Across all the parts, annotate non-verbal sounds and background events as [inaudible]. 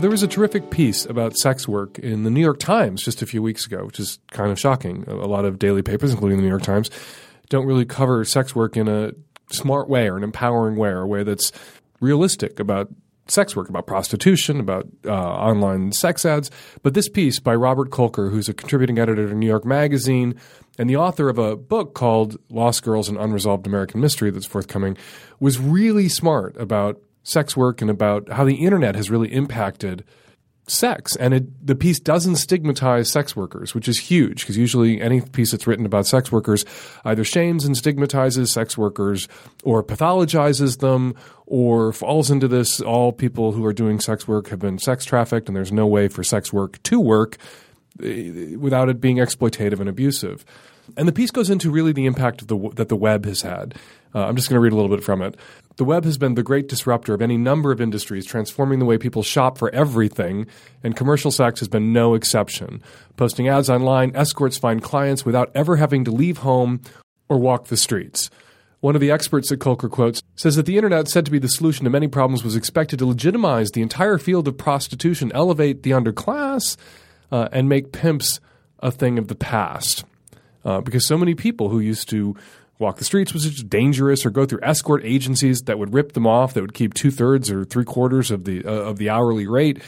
There was a terrific piece about sex work in the New York Times just a few weeks ago, which is kind of shocking. A a lot of daily papers, including the New York Times, don't really cover sex work in a smart way or an empowering way or a way that's realistic about sex work, about prostitution, about uh, online sex ads. But this piece by Robert Kolker, who's a contributing editor to New York Magazine and the author of a book called Lost Girls and Unresolved American Mystery that's forthcoming, was really smart about sex work and about how the internet has really impacted sex. And it, the piece doesn't stigmatize sex workers, which is huge because usually any piece that's written about sex workers either shames and stigmatizes sex workers or pathologizes them or falls into this all people who are doing sex work have been sex trafficked and there's no way for sex work to work eh, without it being exploitative and abusive. And the piece goes into really the impact the, that the web has had. Uh, I'm just going to read a little bit from it. The web has been the great disruptor of any number of industries, transforming the way people shop for everything, and commercial sex has been no exception. Posting ads online, escorts find clients without ever having to leave home or walk the streets. One of the experts that Kolker quotes says that the internet, said to be the solution to many problems, was expected to legitimize the entire field of prostitution, elevate the underclass, uh, and make pimps a thing of the past. Uh, because so many people who used to walk the streets was just dangerous, or go through escort agencies that would rip them off, that would keep two thirds or three quarters of the uh, of the hourly rate,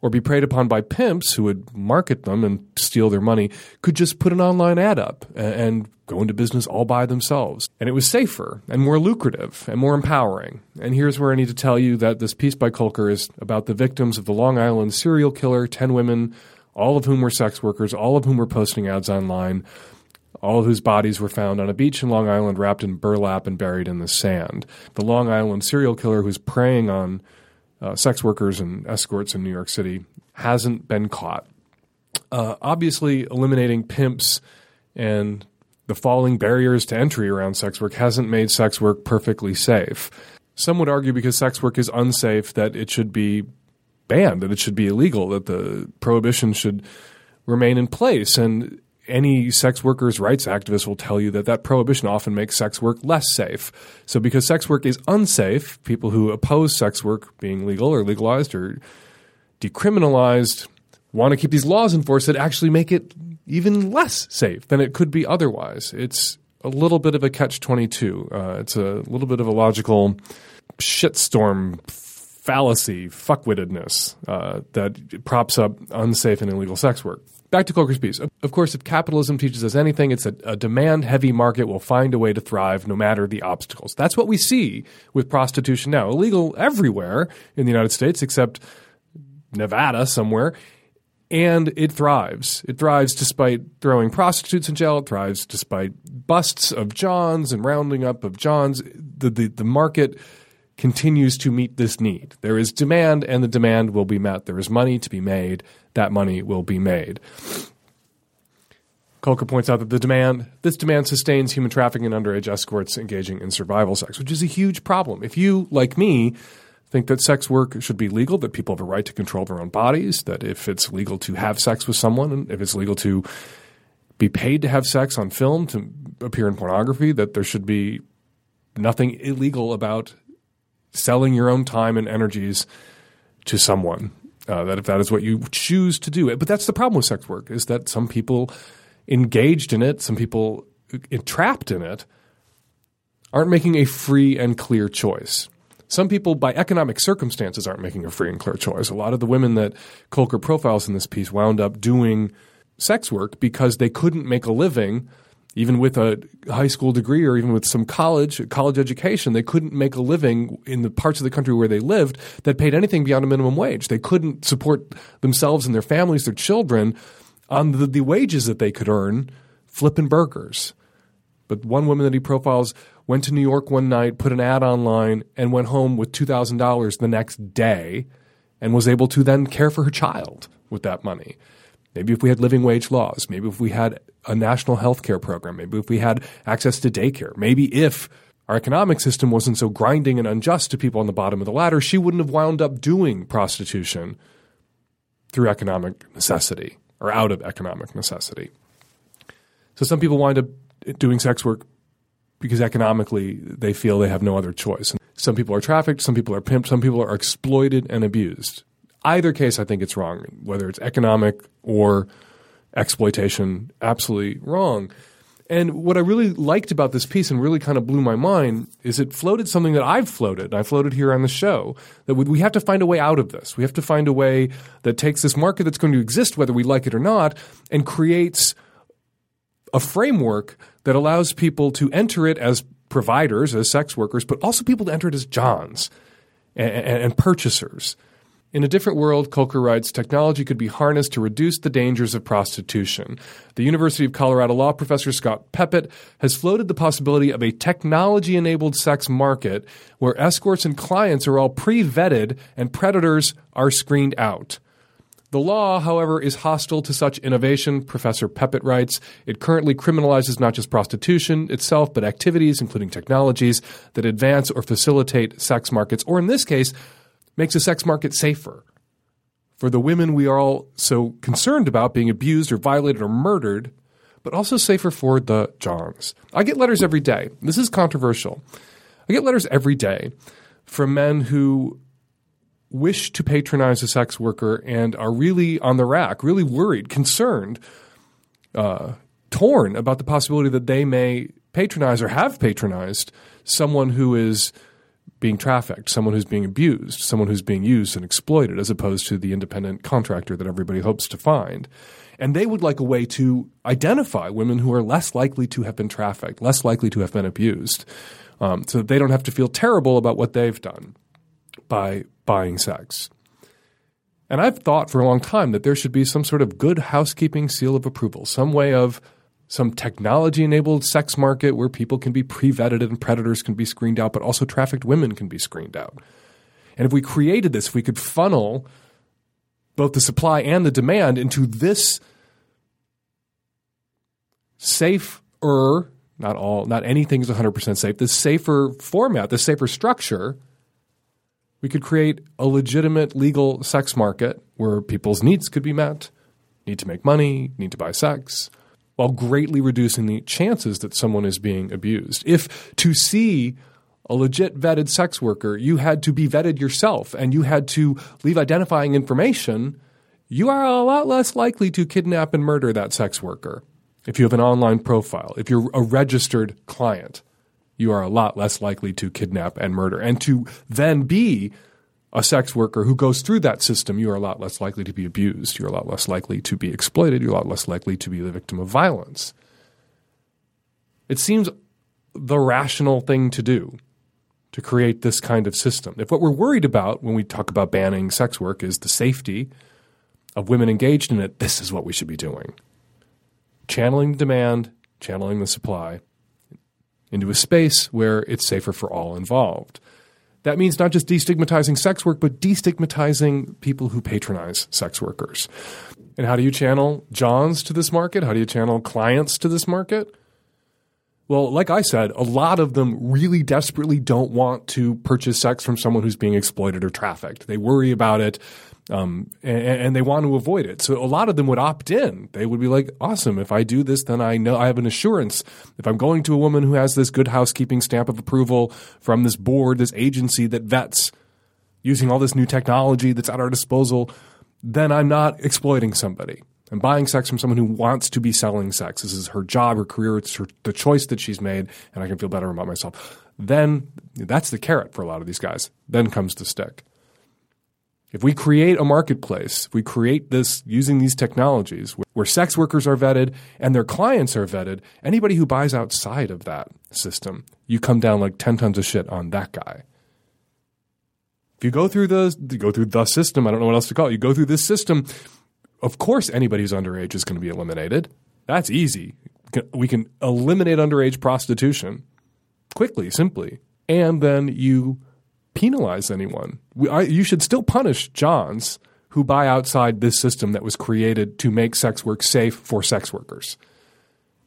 or be preyed upon by pimps who would market them and steal their money, could just put an online ad up and, go into business all by themselves. And it was safer and more lucrative and more empowering. And here's where I need to tell you that this piece by Kolker is about the victims of the Long Island serial killer, 10 women, all of whom were sex workers, all of whom were posting ads online all whose bodies were found on a beach in Long Island wrapped in burlap and buried in the sand. The Long Island serial killer who's preying on uh, sex workers and escorts in New York City hasn't been caught. Uh, obviously, eliminating pimps and the falling barriers to entry around sex work hasn't made sex work perfectly safe. Some would argue because sex work is unsafe that it should be banned, that it should be illegal, that the prohibition should remain in place. And any sex workers' rights activist will tell you that that prohibition often makes sex work less safe. So, because sex work is unsafe, people who oppose sex work being legal or legalized or decriminalized want to keep these laws enforced that actually make it even less safe than it could be otherwise. It's a little bit of a catch 22. Uh, it's a little bit of a logical shitstorm fallacy, fuckwittedness uh, that props up unsafe and illegal sex work. Back to Kolker's piece. Of course, if capitalism teaches us anything, it's that a demand heavy market will find a way to thrive no matter the obstacles. That's what we see with prostitution now. Illegal everywhere in the United States except Nevada somewhere. And it thrives. It thrives despite throwing prostitutes in jail. It thrives despite busts of Johns and rounding up of Johns. The, the, the market continues to meet this need. There is demand, and the demand will be met. There is money to be made. That money will be made. Kolker points out that the demand, this demand sustains human trafficking and underage escorts engaging in survival sex, which is a huge problem. If you, like me, think that sex work should be legal, that people have a right to control their own bodies, that if it's legal to have sex with someone, if it's legal to be paid to have sex on film, to appear in pornography, that there should be nothing illegal about selling your own time and energies to someone. Uh, that if that is what you choose to do, but that's the problem with sex work is that some people engaged in it, some people entrapped in it, aren't making a free and clear choice. Some people, by economic circumstances, aren't making a free and clear choice. A lot of the women that Kolker profiles in this piece wound up doing sex work because they couldn't make a living even with a high school degree or even with some college college education, they couldn't make a living in the parts of the country where they lived that paid anything beyond a minimum wage. They couldn't support themselves and their families, their children, on the, the wages that they could earn flipping burgers. But one woman that he profiles went to New York one night, put an ad online, and went home with $2,000 the next day and was able to then care for her child with that money. Maybe if we had living wage laws, maybe if we had a national health care program, maybe if we had access to daycare, maybe if our economic system wasn't so grinding and unjust to people on the bottom of the ladder, she wouldn't have wound up doing prostitution through economic necessity or out of economic necessity. So some people wind up doing sex work because economically they feel they have no other choice. Some people are trafficked, some people are pimped, some people are exploited and abused. Either case, I think it's wrong, whether it's economic or exploitation, absolutely wrong. And what I really liked about this piece and really kind of blew my mind is it floated something that I've floated. I floated here on the show that we have to find a way out of this. We have to find a way that takes this market that's going to exist, whether we like it or not, and creates a framework that allows people to enter it as providers, as sex workers, but also people to enter it as Johns and, and, and purchasers. In a different world, Kolker writes, technology could be harnessed to reduce the dangers of prostitution. The University of Colorado law professor Scott Peppet has floated the possibility of a technology enabled sex market where escorts and clients are all pre vetted and predators are screened out. The law, however, is hostile to such innovation, Professor Peppet writes. It currently criminalizes not just prostitution itself, but activities, including technologies, that advance or facilitate sex markets, or in this case, makes the sex market safer. For the women we are all so concerned about being abused or violated or murdered, but also safer for the Johns. I get letters every day. This is controversial. I get letters every day from men who wish to patronize a sex worker and are really on the rack, really worried, concerned, uh, torn about the possibility that they may patronize or have patronized someone who is being trafficked, someone who's being abused, someone who's being used and exploited, as opposed to the independent contractor that everybody hopes to find. And they would like a way to identify women who are less likely to have been trafficked, less likely to have been abused, um, so that they don't have to feel terrible about what they've done by buying sex. And I've thought for a long time that there should be some sort of good housekeeping seal of approval, some way of some technology enabled sex market where people can be pre vetted and predators can be screened out, but also trafficked women can be screened out. And if we created this, if we could funnel both the supply and the demand into this safer, not all, not anything is 100% safe, this safer format, this safer structure, we could create a legitimate legal sex market where people's needs could be met, need to make money, need to buy sex, while greatly reducing the chances that someone is being abused. If to see a legit vetted sex worker, you had to be vetted yourself and you had to leave identifying information, you are a lot less likely to kidnap and murder that sex worker. If you have an online profile, if you're a registered client, you are a lot less likely to kidnap and murder. And to then be a sex worker who goes through that system, you are a lot less likely to be abused. You're a lot less likely to be exploited. You're a lot less likely to be the victim of violence. It seems the rational thing to do to create this kind of system. If what we're worried about when we talk about banning sex work is the safety of women engaged in it, this is what we should be doing channeling the demand, channeling the supply into a space where it's safer for all involved. That means not just destigmatizing sex work, but destigmatizing people who patronize sex workers. And how do you channel Johns to this market? How do you channel clients to this market? Well, like I said, a lot of them really desperately don't want to purchase sex from someone who's being exploited or trafficked. They worry about it um, and, and, they want to avoid it. So a lot of them would opt in. They would be like, "Awesome! If I do this, then I know I have an assurance. If I'm going to a woman who has this good housekeeping stamp of approval from this board, this agency that vets using all this new technology that's at our disposal, then I'm not exploiting somebody. I'm buying sex from someone who wants to be selling sex. This is her job, her career. It's her, the choice that she's made, and I can feel better about myself." Then that's the carrot for a lot of these guys. Then comes the stick. If we create a marketplace, if we create this using these technologies where sex workers are vetted and their clients are vetted, anybody who buys outside of that system, you come down like 10 tons of shit on that guy. If you go through the you go through the system, I don't know what else to call it. You go through this system, of course anybody who's underage is going to be eliminated. That's easy. We can eliminate underage prostitution quickly, simply. And then you penalize anyone. We, I, you should still punish Johns who buy outside this system that was created to make sex work safe for sex workers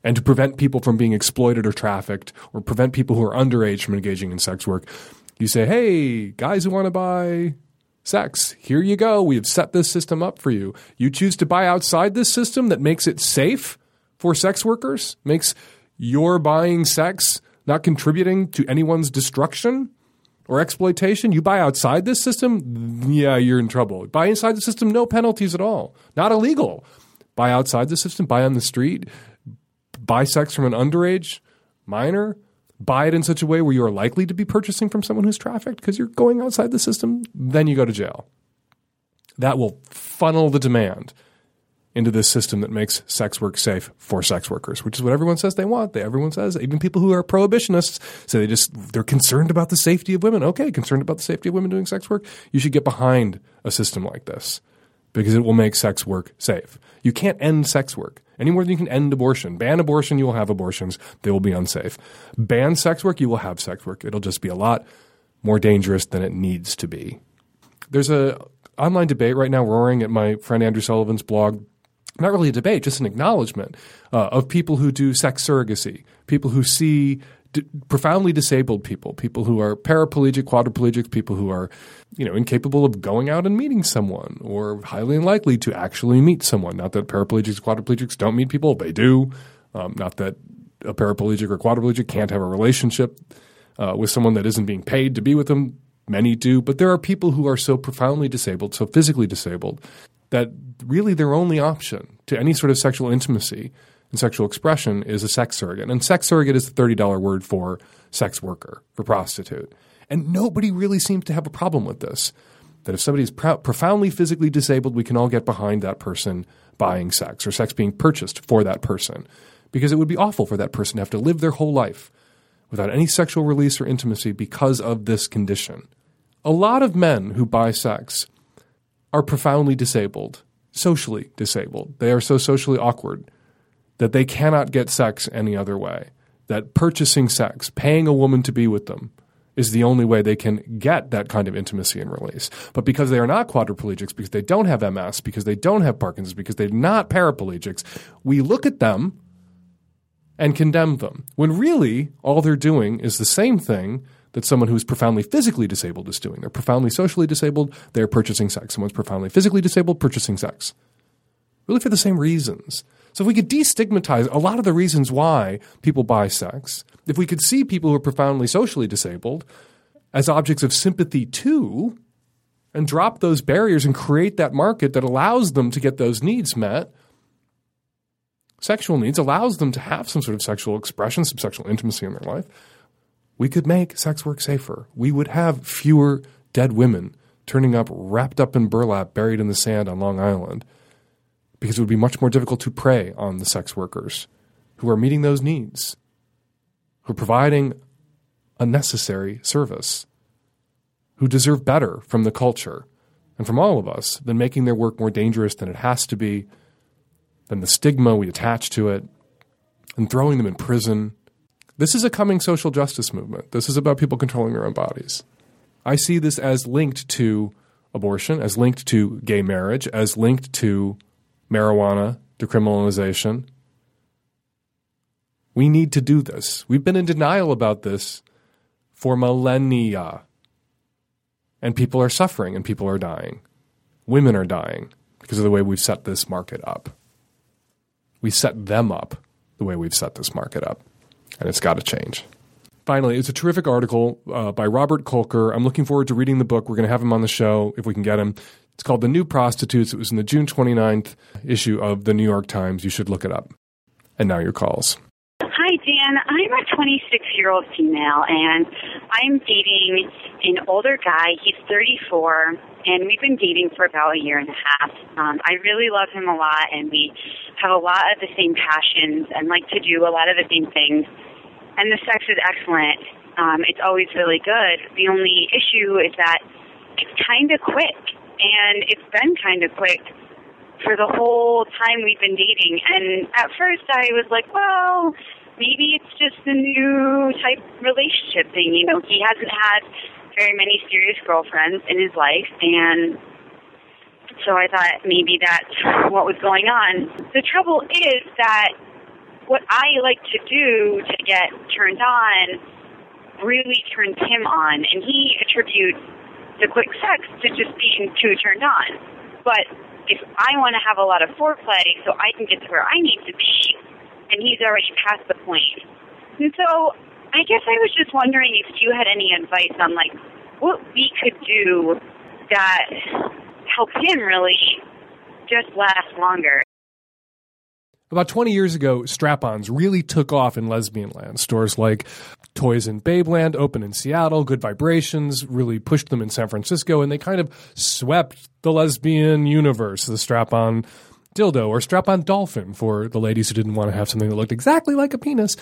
and to prevent people from being exploited or trafficked or prevent people who are underage from engaging in sex work. You say, hey, guys who want to buy sex, here you go. We have set this system up for you. You choose to buy outside this system that makes it safe for sex workers, makes your buying sex not contributing to anyone's destruction or exploitation. You buy outside this system, yeah, you're in trouble. Buy inside the system, no penalties at all. Not illegal. Buy outside the system, buy on the street, buy sex from an underage minor, buy it in such a way where you are likely to be purchasing from someone who's trafficked because you're going outside the system, then you go to jail. That will funnel the demand into this system that makes sex work safe for sex workers, which is what everyone says they want. Everyone says, even people who are prohibitionists say they just they're concerned about the safety of women. Okay, concerned about the safety of women doing sex work. You should get behind a system like this because it will make sex work safe. You can't end sex work any more than you can end abortion. Ban abortion, you will have abortions. They will be unsafe. Ban sex work, you will have sex work. It'll just be a lot more dangerous than it needs to be. There's a online debate right now roaring at my friend Andrew Sullivan's blog not really a debate, just an acknowledgement uh, of people who do sex surrogacy, people who see d- profoundly disabled people, people who are paraplegic, quadriplegic, people who are, you know, incapable of going out and meeting someone or highly unlikely to actually meet someone. Not that paraplegics, quadriplegics don't meet people, they do. Um, not that a paraplegic or quadriplegic can't have a relationship uh, with someone that isn't being paid to be with them. Many do, but there are people who are so profoundly disabled, so physically disabled, that really their only option to any sort of sexual intimacy and sexual expression is a sex surrogate. And sex surrogate is the $30 word for sex worker, for prostitute. And nobody really seems to have a problem with this. That if somebody is pro- profoundly physically disabled, we can all get behind that person buying sex or sex being purchased for that person. Because it would be awful for that person to have to live their whole life without any sexual release or intimacy because of this condition. A lot of men who buy sex are profoundly disabled, socially disabled. They are so socially awkward that they cannot get sex any other way. That purchasing sex, paying a woman to be with them, is the only way they can get that kind of intimacy and release. But because they are not quadriplegics, because they don't have MS, because they don't have Parkinson's, because they're not paraplegics, we look at them and condemn them. When really, all they're doing is the same thing that someone who's profoundly physically disabled is doing. They're profoundly socially disabled, they're purchasing sex. Someone's profoundly physically disabled, purchasing sex. Really for the same reasons. So if we could destigmatize a lot of the reasons why people buy sex, if we could see people who are profoundly socially disabled as objects of sympathy too, and drop those barriers and create that market that allows them to get those needs met, sexual needs allows them to have some sort of sexual expression, some sexual intimacy in their life we could make sex work safer. We would have fewer dead women turning up wrapped up in burlap buried in the sand on Long Island because it would be much more difficult to prey on the sex workers who are meeting those needs, who are providing a necessary service, who deserve better from the culture and from all of us than making their work more dangerous than it has to be, than the stigma we attach to it, and throwing them in prison this is a coming social justice movement. This is about people controlling their own bodies. I see this as linked to abortion, as linked to gay marriage, as linked to marijuana decriminalization. We need to do this. We've been in denial about this for millennia. And people are suffering and people are dying. Women are dying because of the way we've set this market up. We set them up the way we've set this market up and it's got to change. Finally, it's a terrific article uh, by Robert Kolker. I'm looking forward to reading the book. We're going to have him on the show if we can get him. It's called The New Prostitutes. It was in the June 29th issue of the New York Times. You should look it up. And now your calls. Hi, Dan. I'm a 26 year old female, and I'm dating an older guy. He's 34, and we've been dating for about a year and a half. Um, I really love him a lot, and we have a lot of the same passions and like to do a lot of the same things and the sex is excellent. Um, it's always really good. The only issue is that it's kind of quick, and it's been kind of quick for the whole time we've been dating. And at first, I was like, well, maybe it's just a new type relationship thing. You know, he hasn't had very many serious girlfriends in his life, and so I thought maybe that's [laughs] what was going on. The trouble is that what I like to do to get turned on really turns him on, and he attributes the quick sex to just being too turned on. But if I want to have a lot of foreplay so I can get to where I need to be, and he's already past the point. And so I guess I was just wondering if you had any advice on like what we could do that helps him really just last longer. About 20 years ago, strap ons really took off in lesbian land. Stores like Toys in Babeland opened in Seattle, Good Vibrations really pushed them in San Francisco, and they kind of swept the lesbian universe, the strap on dildo or strap on dolphin for the ladies who didn't want to have something that looked exactly like a penis.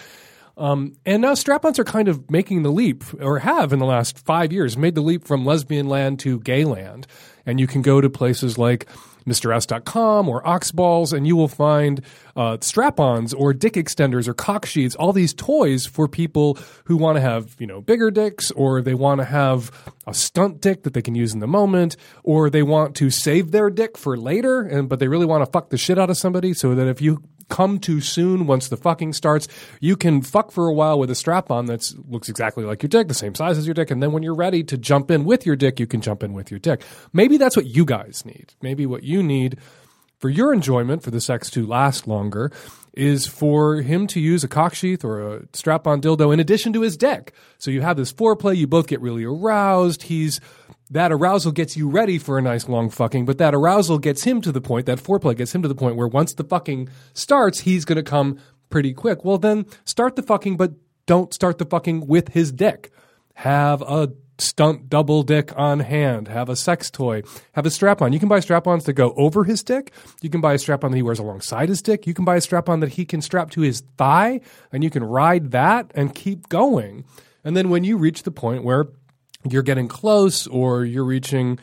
Um, and now strap-ons are kind of making the leap, or have in the last five years made the leap from lesbian land to gay land. And you can go to places like MrS.com or Oxballs, and you will find uh, strap-ons or dick extenders or cock sheaths, all these toys for people who want to have you know bigger dicks, or they want to have a stunt dick that they can use in the moment, or they want to save their dick for later, and but they really want to fuck the shit out of somebody, so that if you come too soon once the fucking starts. You can fuck for a while with a strap on that looks exactly like your dick, the same size as your dick, and then when you're ready to jump in with your dick, you can jump in with your dick. Maybe that's what you guys need. Maybe what you need for your enjoyment, for the sex to last longer, is for him to use a cock sheath or a strap on dildo in addition to his dick. So you have this foreplay, you both get really aroused. He's that arousal gets you ready for a nice long fucking, but that arousal gets him to the point, that foreplay gets him to the point where once the fucking starts, he's going to come pretty quick. Well, then start the fucking, but don't start the fucking with his dick. Have a stunt double dick on hand. Have a sex toy. Have a strap on. You can buy strap ons that go over his dick. You can buy a strap on that he wears alongside his dick. You can buy a strap on that he can strap to his thigh and you can ride that and keep going. And then when you reach the point where you're getting close or you're reaching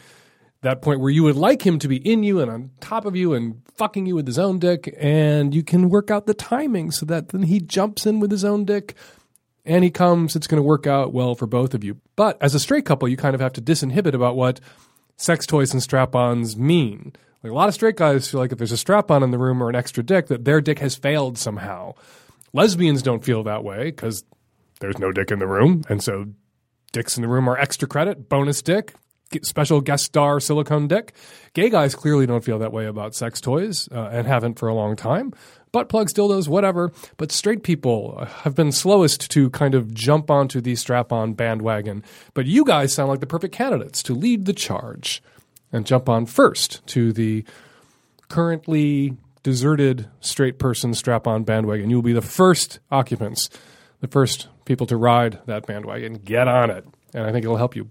that point where you would like him to be in you and on top of you and fucking you with his own dick and you can work out the timing so that then he jumps in with his own dick and he comes it's going to work out well for both of you. But as a straight couple you kind of have to disinhibit about what sex toys and strap-ons mean. Like a lot of straight guys feel like if there's a strap-on in the room or an extra dick that their dick has failed somehow. Lesbians don't feel that way because there's no dick in the room and so Dicks in the room are extra credit, bonus dick, special guest star silicone dick. Gay guys clearly don't feel that way about sex toys uh, and haven't for a long time. Butt plugs, dildos, whatever. But straight people have been slowest to kind of jump onto the strap on bandwagon. But you guys sound like the perfect candidates to lead the charge and jump on first to the currently deserted straight person strap on bandwagon. You will be the first occupants the first people to ride that bandwagon. Get on it, and I think it'll help you.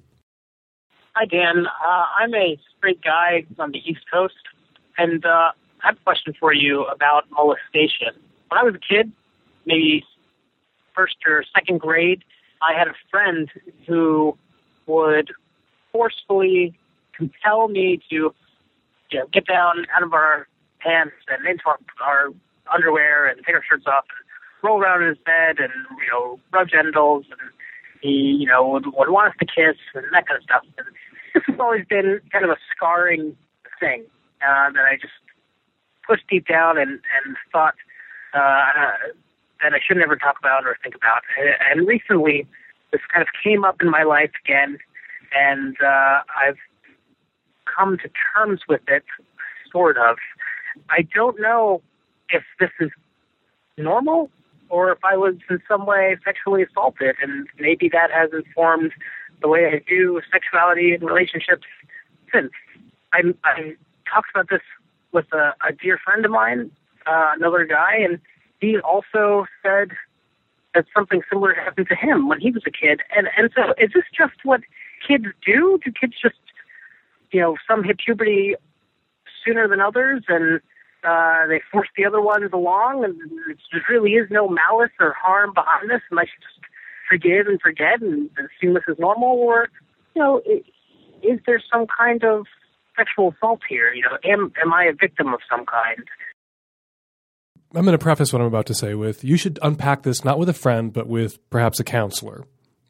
Hi, Dan. Uh, I'm a straight guy on the East Coast, and uh, I have a question for you about molestation. When I was a kid, maybe first or second grade, I had a friend who would forcefully compel me to you know, get down out of our pants and into our, our underwear and take our shirts off and roll around his bed and you know rub genitals and he you know would, would want us to kiss and that kind of stuff. And this has always been kind of a scarring thing uh, that I just pushed deep down and and thought uh, that I should never talk about or think about. And recently, this kind of came up in my life again, and uh, I've come to terms with it, sort of. I don't know if this is normal or if I was in some way sexually assaulted, and maybe that has informed the way I do sexuality and relationships since. I, I talked about this with a, a dear friend of mine, uh, another guy, and he also said that something similar happened to him when he was a kid. And and so, is this just what kids do? Do kids just, you know, some hit puberty sooner than others, and uh, they force the other ones along, and there really is no malice or harm behind this, and I should just forgive and forget and, and assume this is normal, or you know, is there some kind of sexual assault here? You know, am am I a victim of some kind? I'm going to preface what I'm about to say with you should unpack this not with a friend, but with perhaps a counselor.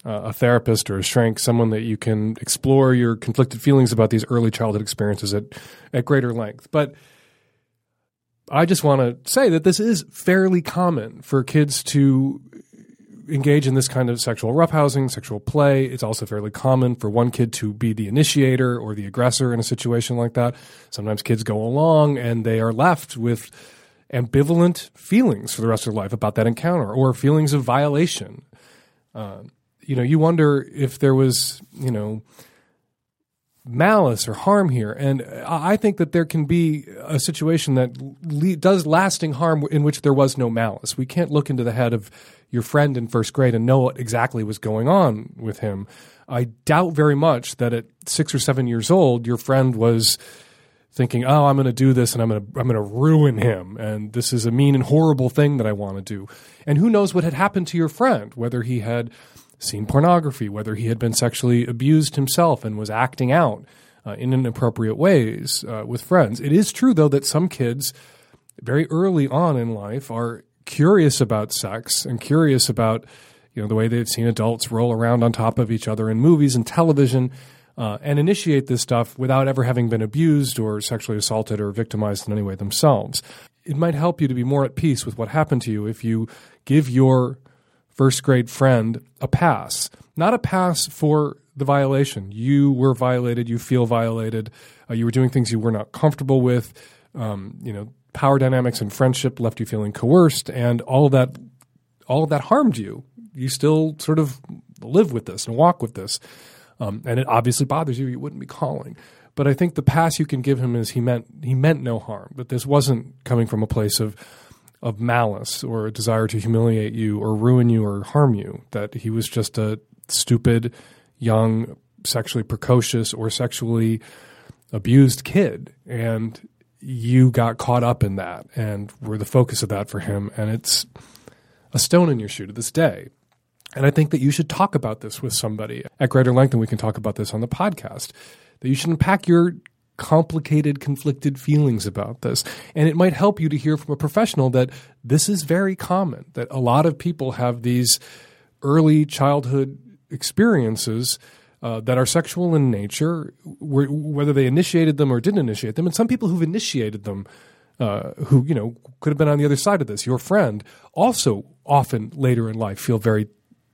uh, a therapist or a shrink, someone that you can explore your conflicted feelings about these early childhood experiences at, at greater length. But I just want to say that this is fairly common for kids to engage in this kind of sexual roughhousing, sexual play. It's also fairly common for one kid to be the initiator or the aggressor in a situation like that. Sometimes kids go along and they are left with ambivalent feelings for the rest of their life about that encounter or feelings of violation. Uh, you know, you wonder if there was, you know, malice or harm here. And I think that there can be a situation that le- does lasting harm in which there was no malice. We can't look into the head of your friend in first grade and know what exactly was going on with him. I doubt very much that at six or seven years old, your friend was thinking, "Oh, I'm going to do this, and I'm going to I'm going to ruin him, and this is a mean and horrible thing that I want to do." And who knows what had happened to your friend? Whether he had seen pornography, whether he had been sexually abused himself and was acting out uh, in inappropriate ways uh, with friends. It is true, though, that some kids very early on in life are curious about sex and curious about you know the way they've seen adults roll around on top of each other in movies and television. Uh, and initiate this stuff without ever having been abused or sexually assaulted or victimized in any way themselves. It might help you to be more at peace with what happened to you if you give your first grade friend a pass, not a pass for the violation. You were violated. You feel violated. Uh, you were doing things you were not comfortable with. Um, you know, power dynamics and friendship left you feeling coerced, and all of that, all of that harmed you. You still sort of live with this and walk with this, um, and it obviously bothers you. You wouldn't be calling. But I think the pass you can give him is he meant he meant no harm. That this wasn't coming from a place of of malice or a desire to humiliate you or ruin you or harm you. That he was just a stupid, young, sexually precocious or sexually abused kid, and you got caught up in that and were the focus of that for him. And it's a stone in your shoe to this day. And I think that you should talk about this with somebody at greater length, and we can talk about this on the podcast. That you should unpack your complicated, conflicted feelings about this. And it might help you to hear from a professional that this is very common, that a lot of people have these early childhood experiences. Uh, that are sexual in nature, whether they initiated them or didn't initiate them, and some people who've initiated them, uh, who you know could have been on the other side of this, your friend, also often later in life feel very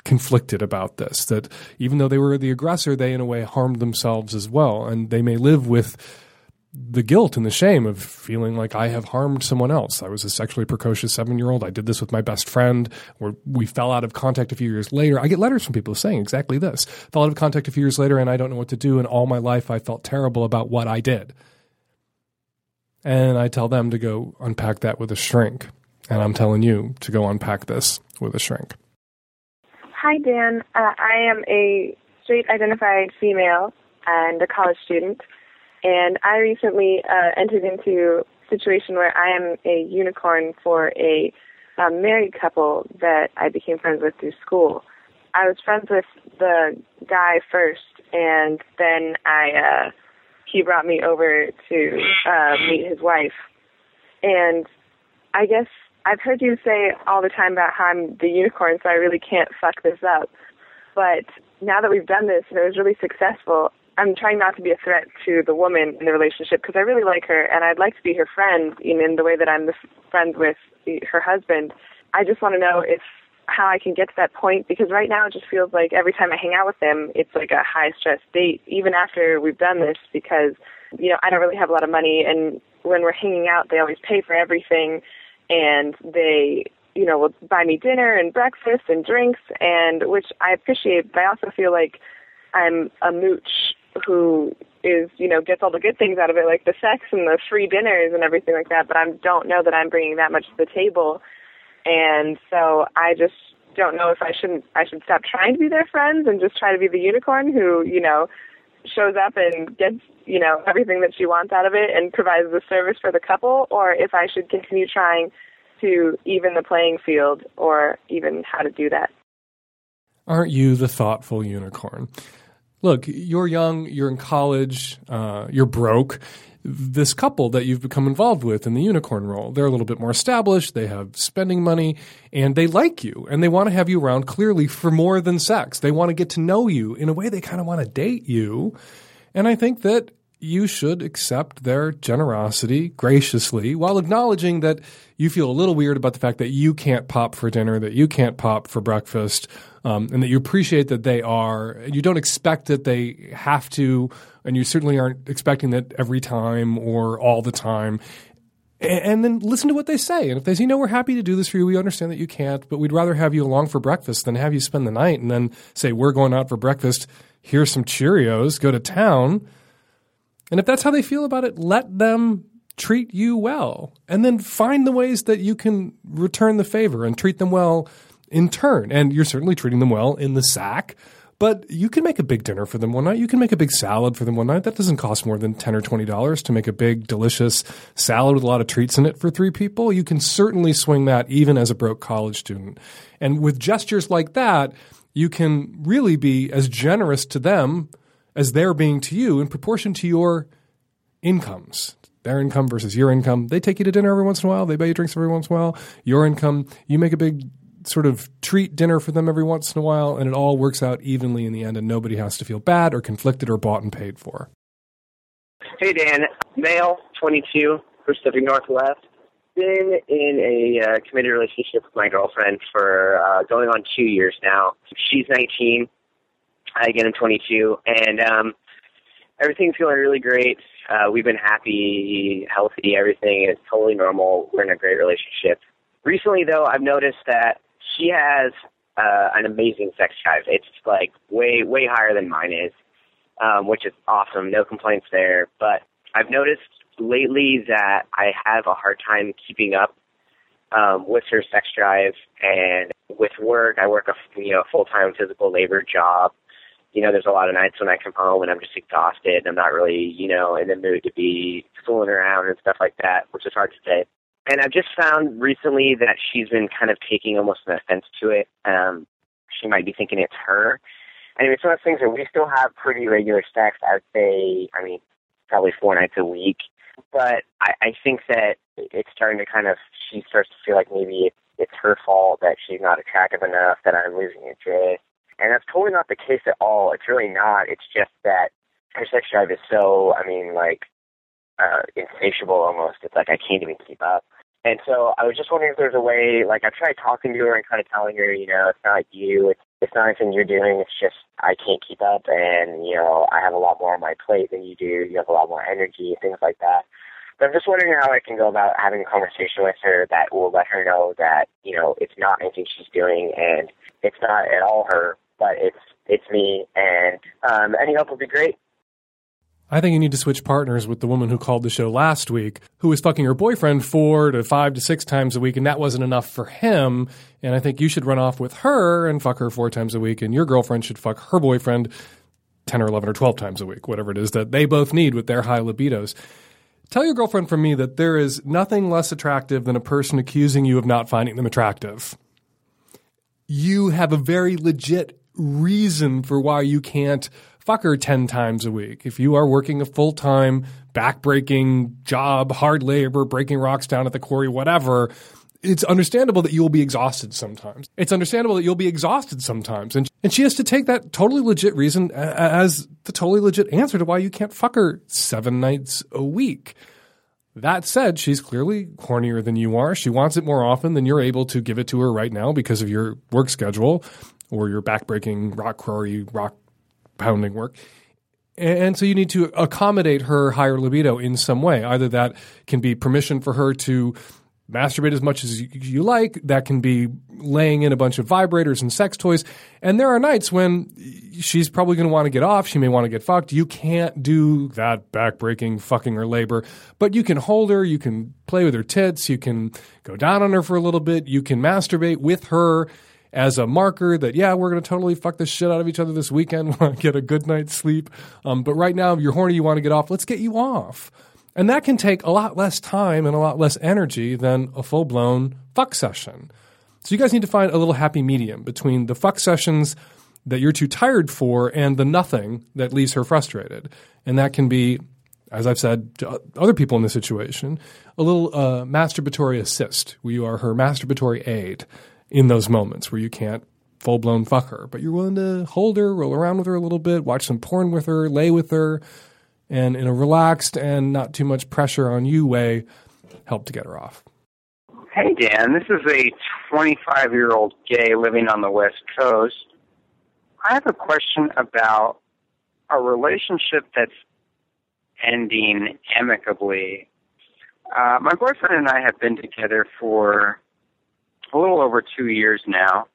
conflicted about this. That even though they were the aggressor, they in a way harmed themselves as well, and they may live with the guilt and the shame of feeling like I have harmed someone else. I was a sexually precocious seven year old. I did this with my best friend, or we fell out of contact a few years later. I get letters from people saying exactly this fell out of contact a few years later, and I don't know what to do. And all my life, I felt terrible about what I did. And I tell them to go unpack that with a shrink. And I'm telling you to go unpack this with a shrink. Hi, Dan. Uh, I am a straight identified female and a college student. And I recently uh, entered into a situation where I am a unicorn for a, a married couple that I became friends with through school. I was friends with the guy first, and then I uh, he brought me over to uh, meet his wife. And I guess I've heard you say all the time about how I'm the unicorn, so I really can't fuck this up. But now that we've done this and it was really successful, I'm trying not to be a threat to the woman in the relationship because I really like her and I'd like to be her friend in, the way that I'm the friend with her husband. I just want to know if how I can get to that point because right now it just feels like every time I hang out with them, it's like a high stress date, even after we've done this because, you know, I don't really have a lot of money and when we're hanging out, they always pay for everything and they, you know, will buy me dinner and breakfast and drinks and which I appreciate, but I also feel like I'm a mooch who is you know gets all the good things out of it like the sex and the free dinners and everything like that but i don't know that i'm bringing that much to the table. And so i just don't know if i shouldn't i should stop trying to be their friends and just try to be the unicorn who you know shows up and gets you know everything that she wants out of it and provides the service for the couple or if i should continue trying to even the playing field or even how to do that aren't you the thoughtful unicorn look, you're young, you're in college, uh, you're broke. This couple that you've become involved with in the unicorn role. They're a little bit more established, they have spending money, and they like you and they want to have you around clearly for more than sex. They want to get to know you in a way they kind of want to date you. And I think that you should accept their generosity graciously while acknowledging that you feel a little weird about the fact that you can't pop for dinner, that you can't pop for breakfast, um, and that you appreciate that they are. You don't expect that they have to, and you certainly aren't expecting that every time or all the time. And, then listen to what they say. And if they say, know, we're happy to do this for you, we understand that you can't, but we'd rather have you along for breakfast than have you spend the night and then say, we're going out for breakfast. Here's some Cheerios, go to town and if that's how they feel about it, let them treat you well. And then find the ways that you can return the favor and treat them well in turn. And you're certainly treating them well in the sack. But you can make a big dinner for them one night. You can make a big salad for them one night. That doesn't cost more than ten or twenty dollars to make a big, delicious salad with a lot of treats in it for three people. You can certainly swing that even as a broke college student. And with gestures like that, you can really be as generous to them as they're being to you in proportion to your incomes. Their income versus your income. They take you to dinner every once in a while. They buy you drinks every once in a while. Your income, you make a big sort of treat dinner for them every once in a while, and it all works out evenly in the end, and nobody has to feel bad or conflicted or bought and paid for. Hey, Dan. Male, 22, Pacific Northwest. Been in a uh, committed relationship with my girlfriend for uh, going on two years now. She's 19. I again am 22, and um, everything's going really great. Uh, we've been happy, healthy, everything is totally normal. We're in a great relationship. Recently, though, I've noticed that she has uh, an amazing sex drive. It's like way, way higher than mine is, um, which is awesome. No complaints there. But I've noticed lately that I have a hard time keeping up um, with her sex drive and with work. I work a you know full time physical labor job, you know, there's a lot of nights when I come home and I'm just exhausted and I'm not really, you know, in the mood to be fooling around and stuff like that, which is hard to say. And I've just found recently that she's been kind of taking almost an offense to it. Um, she might be thinking it's her. Anyway, it's one of those things that we still have pretty regular sex. I'd say, I mean, probably four nights a week. But I, I think that it's starting to kind of, she starts to feel like maybe it's, it's her fault that she's not attractive enough, that I'm losing interest and that's totally not the case at all. It's really not. It's just that her sex drive is so, I mean, like, uh, insatiable almost. It's like I can't even keep up. And so I was just wondering if there's a way, like, I've tried talking to her and kind of telling her, you know, it's not you, it's, it's not anything you're doing, it's just I can't keep up and, you know, I have a lot more on my plate than you do, you have a lot more energy, things like that. But I'm just wondering how I can go about having a conversation with her that will let her know that, you know, it's not anything she's doing and it's not at all her, but it's it's me, and um, any help would be great. I think you need to switch partners with the woman who called the show last week, who was fucking her boyfriend four to five to six times a week, and that wasn't enough for him. And I think you should run off with her and fuck her four times a week, and your girlfriend should fuck her boyfriend 10 or 11 or 12 times a week, whatever it is that they both need with their high libidos. Tell your girlfriend from me that there is nothing less attractive than a person accusing you of not finding them attractive. You have a very legit reason for why you can't fuck her 10 times a week. If you are working a full time, backbreaking job, hard labor, breaking rocks down at the quarry, whatever, it's understandable that you will be exhausted sometimes. It's understandable that you'll be exhausted sometimes. And, and she has to take that totally legit reason as the totally legit answer to why you can't fuck her seven nights a week. That said, she's clearly hornier than you are. She wants it more often than you're able to give it to her right now because of your work schedule or your backbreaking rock quarry, rock pounding work. And so you need to accommodate her higher libido in some way. Either that can be permission for her to masturbate as much as you like. That can be laying in a bunch of vibrators and sex toys. And there are nights when she's probably going to want to get off. She may want to get fucked. You can't do that backbreaking fucking or labor, but you can hold her. You can play with her tits. You can go down on her for a little bit. You can masturbate with her as a marker that yeah we're going to totally fuck the shit out of each other this weekend [laughs] get a good night's sleep. Um, but right now you're horny you want to get off let's get you off. And that can take a lot less time and a lot less energy than a full-blown fuck session. So you guys need to find a little happy medium between the fuck sessions that you're too tired for and the nothing that leaves her frustrated. And that can be as I've said to other people in this situation, a little uh, masturbatory assist, where you are her masturbatory aid in those moments where you can't full blown fuck her, but you're willing to hold her, roll around with her a little bit, watch some porn with her, lay with her, and in a relaxed and not too much pressure on you way, help to get her off. Hey, Dan. This is a 25 year old gay living on the West Coast. I have a question about a relationship that's ending amicably. Uh, my boyfriend and I have been together for a little over two years now.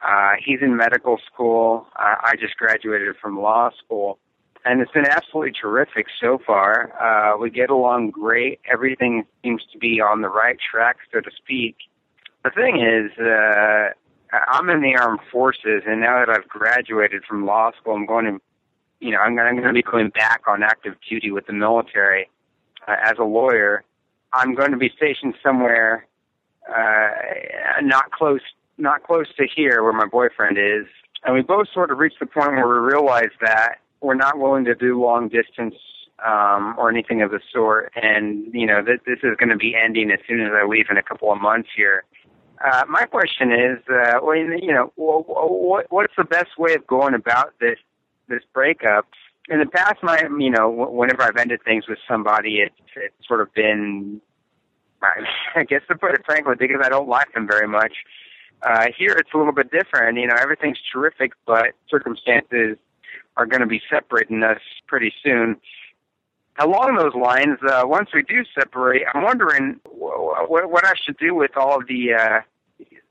Uh, he's in medical school. Uh, I just graduated from law school. And it's been absolutely terrific so far. Uh, we get along great. Everything seems to be on the right track, so to speak. The thing is, uh, I'm in the armed forces, and now that I've graduated from law school, I'm going to, you know, I'm, I'm going to be going back on active duty with the military uh, as a lawyer. I'm going to be stationed somewhere uh, not close, not close to here where my boyfriend is, and we both sort of reached the point where we realized that we're not willing to do long distance um, or anything of the sort, and you know th- this is going to be ending as soon as I leave in a couple of months here. Uh, my question is, uh, well, you know, what, what's the best way of going about this this breakup? In the past, my, you know, whenever I've ended things with somebody, it's it's sort of been, [laughs] I guess to put it frankly, because I don't like them very much. Uh, here, it's a little bit different. You know, everything's terrific, but circumstances are going to be separating us pretty soon along those lines, uh, once we do separate, I'm wondering what, what I should do with all the, uh,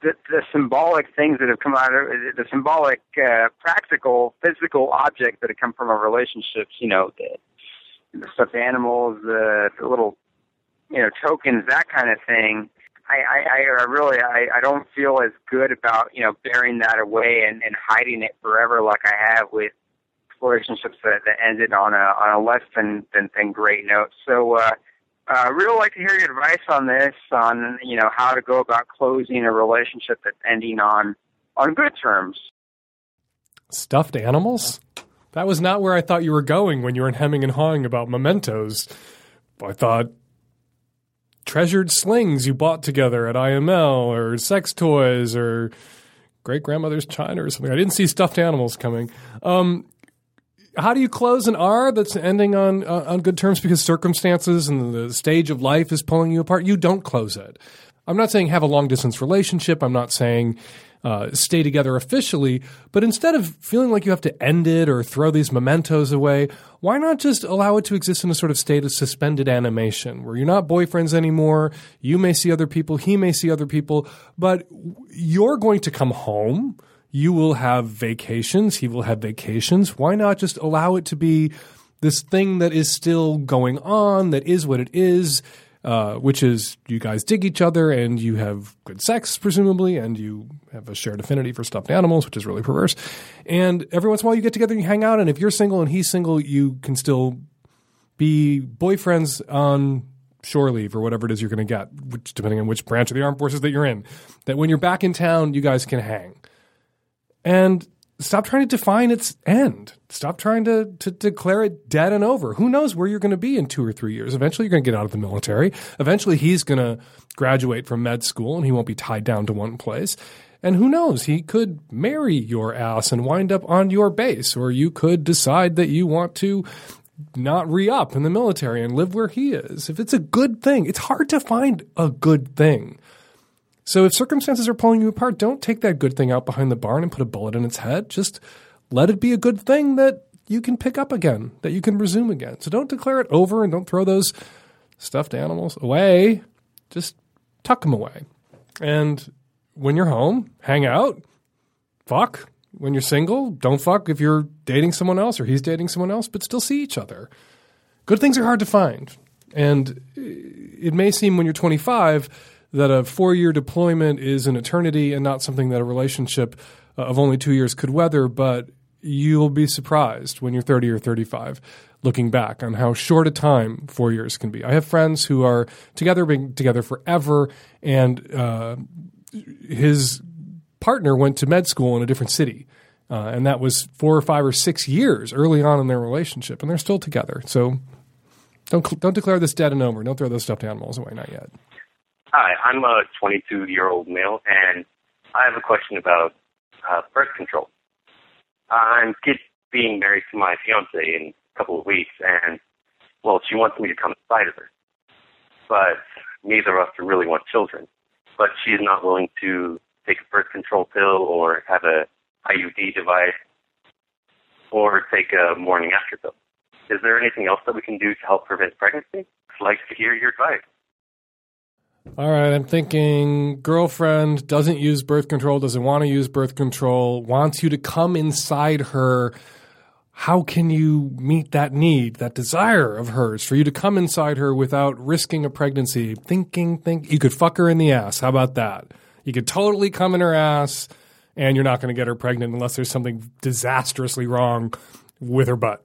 the the symbolic things that have come out of the symbolic, uh, practical, physical objects that have come from our relationships. You know, the, the stuffed animals, the, the little, you know, tokens, that kind of thing. I, I, I really, I, I don't feel as good about, you know, burying that away and, and hiding it forever like I have with relationships that, that ended on a on a less than than, than great note. So, uh, uh, really like to hear your advice on this, on you know how to go about closing a relationship that's ending on on good terms. Stuffed animals? That was not where I thought you were going when you were hemming and hawing about mementos. I thought treasured slings you bought together at IML or sex toys or great grandmother's china or something. I didn't see stuffed animals coming. Um, how do you close an R that's ending on uh, on good terms because circumstances and the stage of life is pulling you apart? You don't close it. I'm not saying have a long distance relationship. I'm not saying uh, stay together officially, but instead of feeling like you have to end it or throw these mementos away, why not just allow it to exist in a sort of state of suspended animation where you're not boyfriends anymore? You may see other people, he may see other people, but you're going to come home you will have vacations, he will have vacations. Why not just allow it to be this thing that is still going on, that is what it is, uh, which is you guys dig each other and you have good sex, presumably, and you have a shared affinity for stuffed animals, which is really perverse. And every once in a while you get together and you hang out, and if you're single and he's single, you can still be boyfriends on shore leave or whatever it is you're going to get, which, depending on which branch of the armed forces that you're in. That when you're back in town, you guys can hang and stop trying to define its end. Stop trying to, to declare it dead and over. Who knows where you're going to be in two or three years? Eventually, you're going to get out of the military. Eventually, he's going to graduate from med school and he won't be tied down to one place. And who knows? He could marry your ass and wind up on your base, or you could decide that you want to not re up in the military and live where he is. If it's a good thing, it's hard to find a good thing. So if circumstances are pulling you apart, don't take that good thing out behind the barn and put a bullet in its head. Just let it be a good thing that you can pick up again, that you can resume again. So don't declare it over and don't throw those stuffed animals away. Just tuck them away. And when you're home, hang out, fuck. When you're single, don't fuck if you're dating someone else or he's dating someone else, but still see each other. Good things are hard to find. And it may seem when you're 25 that a four year deployment is an eternity and not something that a relationship uh, of only two years could weather, but you'll be surprised when you're 30 or 35 looking back on how short a time four years can be. I have friends who are together, being together forever, and uh, his partner went to med school in a different city. Uh, and that was four or five or six years early on in their relationship, and they're still together. So Don't don't declare this dead and over. Don't throw those stuffed animals away. Not yet. Hi, I'm a 22 year old male, and I have a question about uh, birth control. I'm get, being married to my fiance in a couple of weeks, and well, she wants me to come inside of her, but neither of us really want children. But she is not willing to take a birth control pill or have a IUD device or take a morning after pill. Is there anything else that we can do to help prevent pregnancy? I'd like to hear your advice. All right, I'm thinking girlfriend doesn't use birth control, doesn't want to use birth control, wants you to come inside her. How can you meet that need, that desire of hers for you to come inside her without risking a pregnancy? Thinking, think you could fuck her in the ass. How about that? You could totally come in her ass and you're not going to get her pregnant unless there's something disastrously wrong with her butt.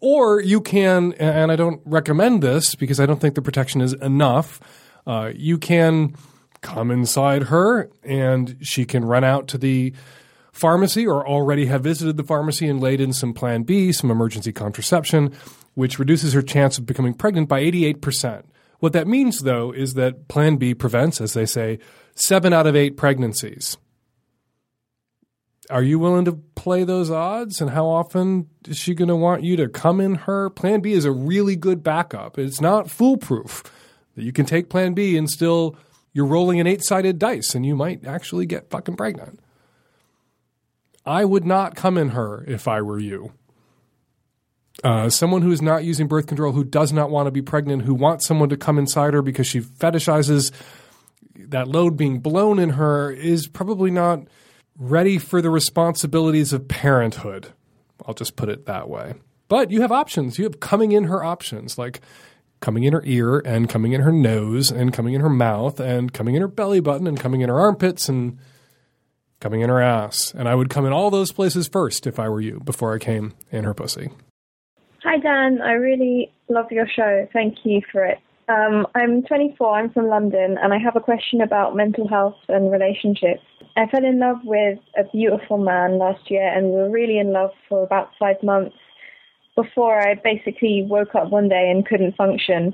Or you can, and I don't recommend this because I don't think the protection is enough. Uh, you can come inside her and she can run out to the pharmacy or already have visited the pharmacy and laid in some plan B, some emergency contraception, which reduces her chance of becoming pregnant by 88%. What that means, though, is that plan B prevents, as they say, seven out of eight pregnancies. Are you willing to play those odds? And how often is she going to want you to come in her? Plan B is a really good backup. It's not foolproof. You can take plan B and still you're rolling an eight sided dice and you might actually get fucking pregnant. I would not come in her if I were you. Uh, someone who is not using birth control, who does not want to be pregnant, who wants someone to come inside her because she fetishizes that load being blown in her, is probably not ready for the responsibilities of parenthood. I'll just put it that way. But you have options. You have coming in her options, like coming in her ear and coming in her nose and coming in her mouth and coming in her belly button and coming in her armpits and coming in her ass. And I would come in all those places first if I were you before I came in her pussy. Hi, Dan. I really love your show. Thank you for it. Um, I'm 24. I'm from London, and I have a question about mental health and relationships. I fell in love with a beautiful man last year, and we were really in love for about five months before I basically woke up one day and couldn't function.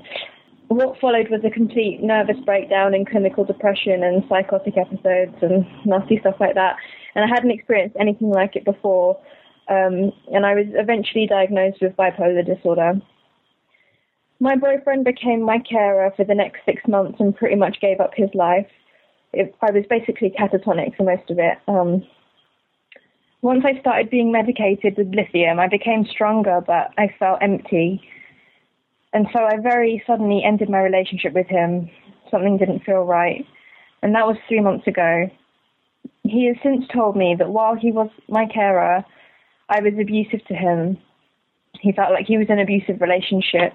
What followed was a complete nervous breakdown and clinical depression and psychotic episodes and nasty stuff like that. And I hadn't experienced anything like it before. Um, and I was eventually diagnosed with bipolar disorder. My boyfriend became my carer for the next six months and pretty much gave up his life. It, I was basically catatonic for most of it. Um, once I started being medicated with lithium, I became stronger, but I felt empty. And so I very suddenly ended my relationship with him. Something didn't feel right. And that was three months ago. He has since told me that while he was my carer, I was abusive to him. He felt like he was in an abusive relationship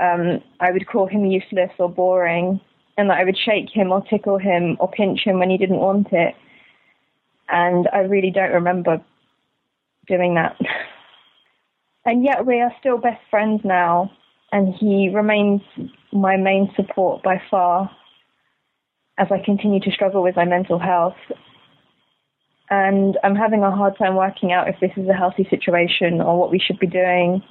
um, I would call him useless or boring, and that I would shake him or tickle him or pinch him when he didn't want it. And I really don't remember doing that. and yet we are still best friends now, and he remains my main support by far as I continue to struggle with my mental health. And I'm having a hard time working out if this is a healthy situation or what we should be doing.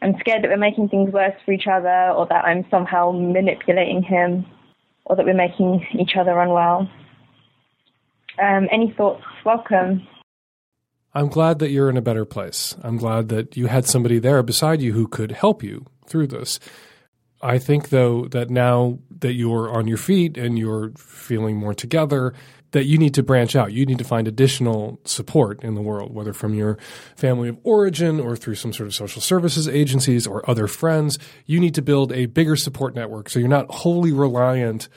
I'm scared that we're making things worse for each other or that I'm somehow manipulating him or that we're making each other unwell. Um, any thoughts? Welcome. I'm glad that you're in a better place. I'm glad that you had somebody there beside you who could help you through this. I think, though, that now that you're on your feet and you're feeling more together, that you need to branch out. You need to find additional support in the world, whether from your family of origin or through some sort of social services agencies or other friends. You need to build a bigger support network so you're not wholly reliant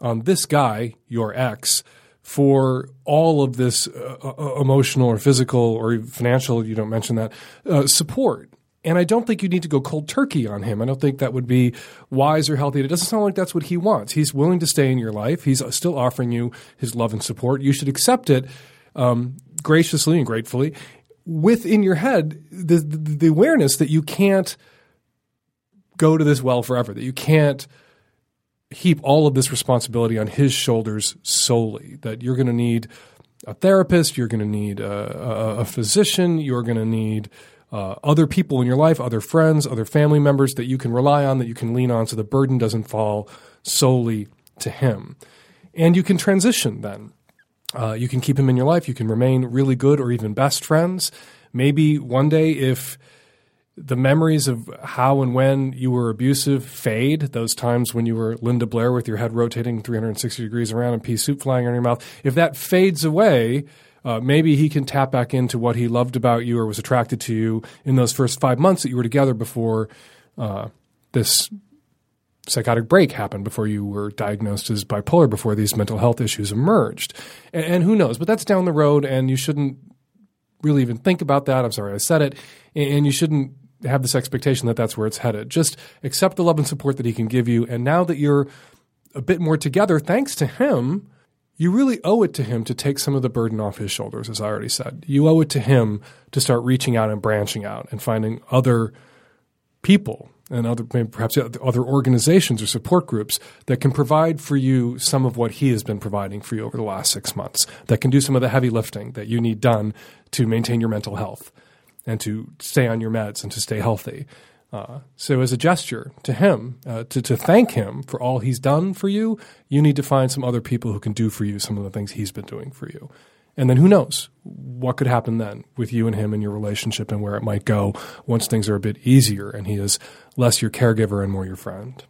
on this guy, your ex, for all of this uh, uh emotional or physical or financial, you don't mention that, uh, support. And I don't think you need to go cold turkey on him. I don't think that would be wise or healthy. It doesn't sound like that's what he wants. He's willing to stay in your life. He's still offering you his love and support. You should accept it um, graciously and gratefully within your head the, the, the awareness that you can't go to this well forever, that you can't heap all of this responsibility on his shoulders solely, that you're going to need a therapist, you're going to need a, a, a physician, you're going to need uh, other people in your life, other friends, other family members that you can rely on, that you can lean on, so the burden doesn't fall solely to him. And you can transition then. Uh, you can keep him in your life. You can remain really good or even best friends. Maybe one day, if the memories of how and when you were abusive fade, those times when you were Linda Blair with your head rotating 360 degrees around and pea soup flying on your mouth, if that fades away, uh, maybe he can tap back into what he loved about you or was attracted to you in those first five months that you were together before uh, this psychotic break happened, before you were diagnosed as bipolar, before these mental health issues emerged. And, and who knows? But that's down the road, and you shouldn't really even think about that. I'm sorry I said it. And you shouldn't have this expectation that that's where it's headed. Just accept the love and support that he can give you. And now that you're a bit more together, thanks to him, you really owe it to him to take some of the burden off his shoulders, as I already said. You owe it to him to start reaching out and branching out and finding other people and other perhaps other organizations or support groups that can provide for you some of what he has been providing for you over the last six months that can do some of the heavy lifting that you need done to maintain your mental health and to stay on your meds and to stay healthy uh, so, as a gesture to him, uh, to, to thank him for all he's done for you, you need to find some other people who can do for you some of the things he's been doing for you. And then who knows what could happen then with you and him and your relationship and where it might go once things are a bit easier and he is less your caregiver and more your friend.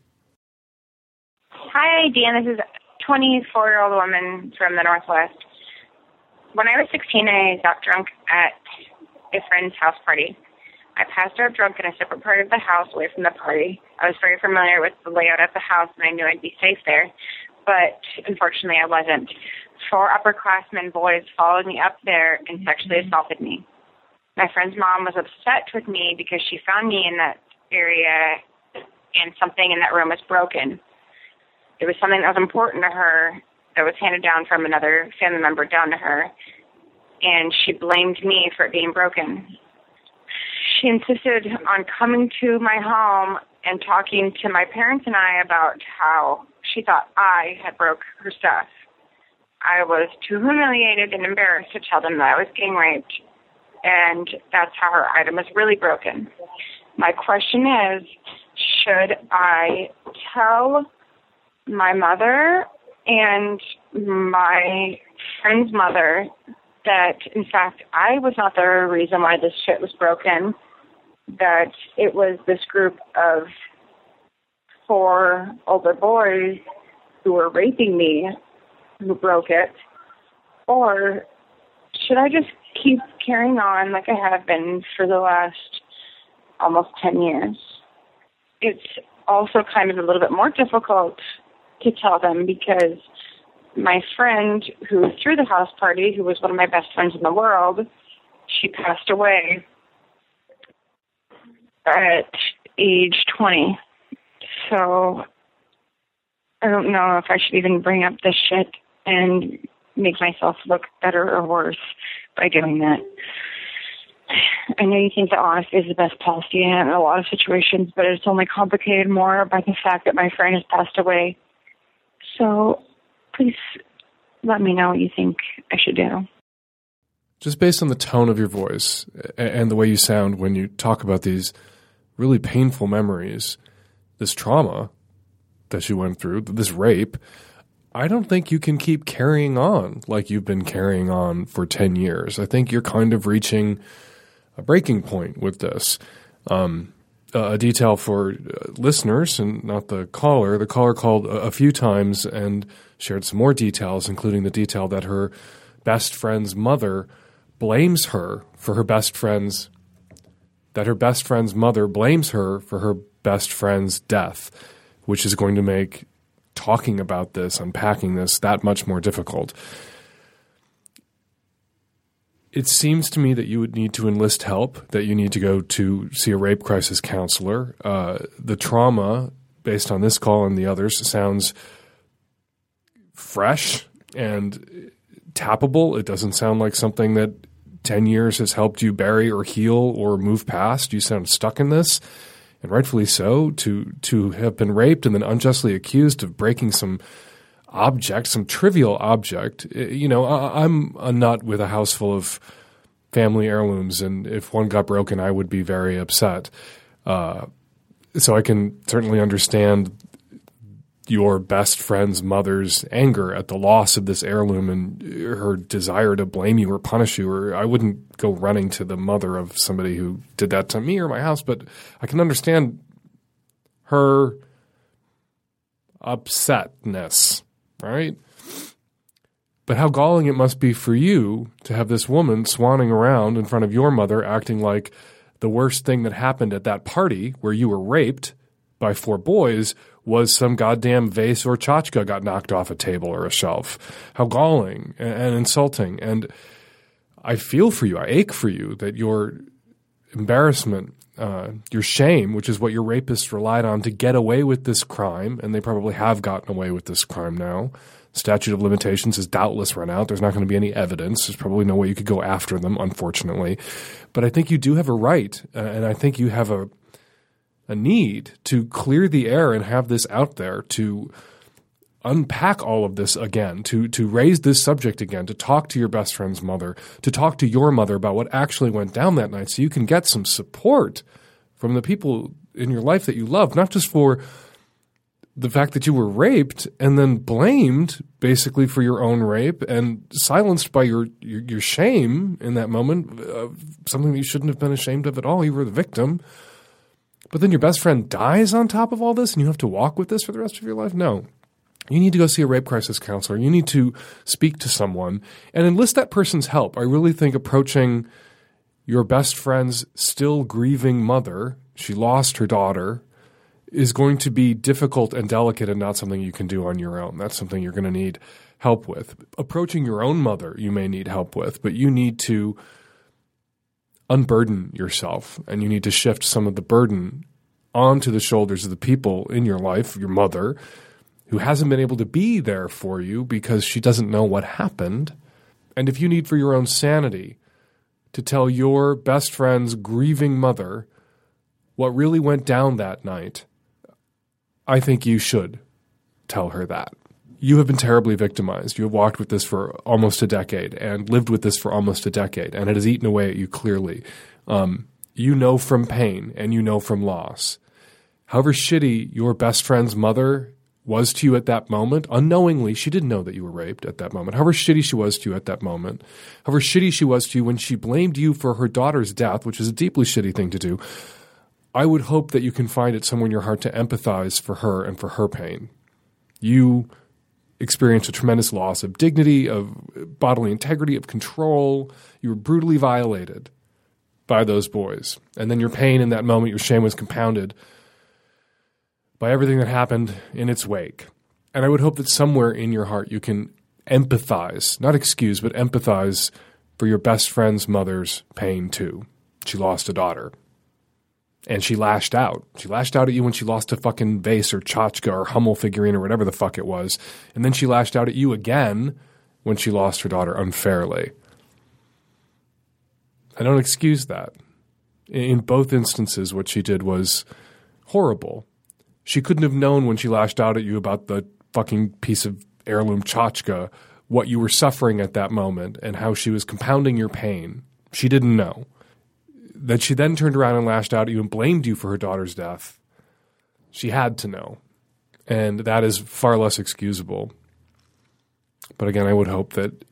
Hi, Dan. This is a 24 year old woman from the Northwest. When I was 16, I got drunk at a friend's house party. I passed out drunk in a separate part of the house away from the party. I was very familiar with the layout of the house and I knew I'd be safe there, but unfortunately I wasn't. Four upperclassmen boys followed me up there and sexually mm-hmm. assaulted me. My friend's mom was upset with me because she found me in that area and something in that room was broken. It was something that was important to her that was handed down from another family member down to her, and she blamed me for it being broken she insisted on coming to my home and talking to my parents and I about how she thought I had broke her stuff. I was too humiliated and embarrassed to tell them that I was getting raped, and that's how her item was really broken. My question is, should I tell my mother and my friend's mother that in fact I was not the reason why this shit was broken that it was this group of four older boys who were raping me who broke it? Or should I just keep carrying on like I have been for the last almost 10 years? It's also kind of a little bit more difficult to tell them because my friend who threw the house party, who was one of my best friends in the world, she passed away at age 20. So I don't know if I should even bring up this shit and make myself look better or worse by doing that. I know you think that honesty is the best policy in a lot of situations, but it's only complicated more by the fact that my friend has passed away. So please let me know what you think I should do just based on the tone of your voice and the way you sound when you talk about these really painful memories, this trauma that you went through, this rape, I don't think you can keep carrying on like you've been carrying on for 10 years. I think you're kind of reaching a breaking point with this. Um, a detail for uh, listeners and not the caller. The caller called a few times and shared some more details, including the detail that her best friend's mother blames her for her best friend's that her best friend's mother blames her for her best friend's death, which is going to make talking about this, unpacking this, that much more difficult. It seems to me that you would need to enlist help, that you need to go to see a rape crisis counselor. Uh, the trauma, based on this call and the others, sounds fresh and tappable. It doesn't sound like something that 10 years has helped you bury or heal or move past. You sound stuck in this, and rightfully so, to, to have been raped and then unjustly accused of breaking some object, some trivial object. You know, I, I'm a nut with a house full of family heirlooms, and if one got broken, I would be very upset. Uh, so I can certainly understand your best friend's mother's anger at the loss of this heirloom and her desire to blame you or punish you. Or I wouldn't go running to the mother of somebody who did that to me or my house, but I can understand her upsetness, right? But how galling it must be for you to have this woman swanning around in front of your mother, acting like the worst thing that happened at that party where you were raped by four boys was some goddamn vase or tchotchke got knocked off a table or a shelf. How galling and, and insulting. And I feel for you. I ache for you that your embarrassment, uh, your shame, which is what your rapists relied on to get away with this crime, and they probably have gotten away with this crime now. Statute of limitations has doubtless run out. There's not going to be any evidence. There's probably no way you could go after them, unfortunately. But I think you do have a right, uh, and I think you have a a need to clear the air and have this out there to unpack all of this again, to to raise this subject again, to talk to your best friend's mother, to talk to your mother about what actually went down that night so you can get some support from the people in your life that you love, not just for the fact that you were raped and then blamed basically for your own rape and silenced by your your, your shame in that moment, uh, something that you shouldn't have been ashamed of at all. You were the victim. But then your best friend dies on top of all this and you have to walk with this for the rest of your life? No. You need to go see a rape crisis counselor. You need to speak to someone and enlist that person's help. I really think approaching your best friend's still grieving mother, she lost her daughter, is going to be difficult and delicate and not something you can do on your own. That's something you're going to need help with. Approaching your own mother, you may need help with, but you need to unburden yourself and you need to shift some of the burden onto the shoulders of the people in your life, your mother, who hasn't been able to be there for you because she doesn't know what happened. And if you need for your own sanity to tell your best friend's grieving mother what really went down that night, I think you should tell her that. You have been terribly victimized. You have walked with this for almost a decade and lived with this for almost a decade, and it has eaten away at you clearly. Um, you know from pain and you know from loss. However shitty your best friend's mother was to you at that moment, unknowingly, she didn't know that you were raped at that moment. However shitty she was to you at that moment, however shitty she was to you when she blamed you for her daughter's death, which is a deeply shitty thing to do, I would hope that you can find it somewhere in your heart to empathize for her and for her pain. You experienced a tremendous loss of dignity, of bodily integrity, of control. You were brutally violated by those boys. And then your pain in that moment, your shame was compounded by everything that happened in its wake. And I would hope that somewhere in your heart you can empathize, not excuse, but empathize for your best friend's mother's pain too. She lost a daughter and she lashed out. She lashed out at you when she lost a fucking vase or tchotchke or Hummel figurine or whatever the fuck it was. And then she lashed out at you again when she lost her daughter unfairly. I don't excuse that. In both instances, what she did was horrible. She couldn't have known when she lashed out at you about the fucking piece of heirloom tchotchke what you were suffering at that moment and how she was compounding your pain. She didn't know that she then turned around and lashed out at you and blamed you for her daughter's death, she had to know. And that is far less excusable. But again, I would hope that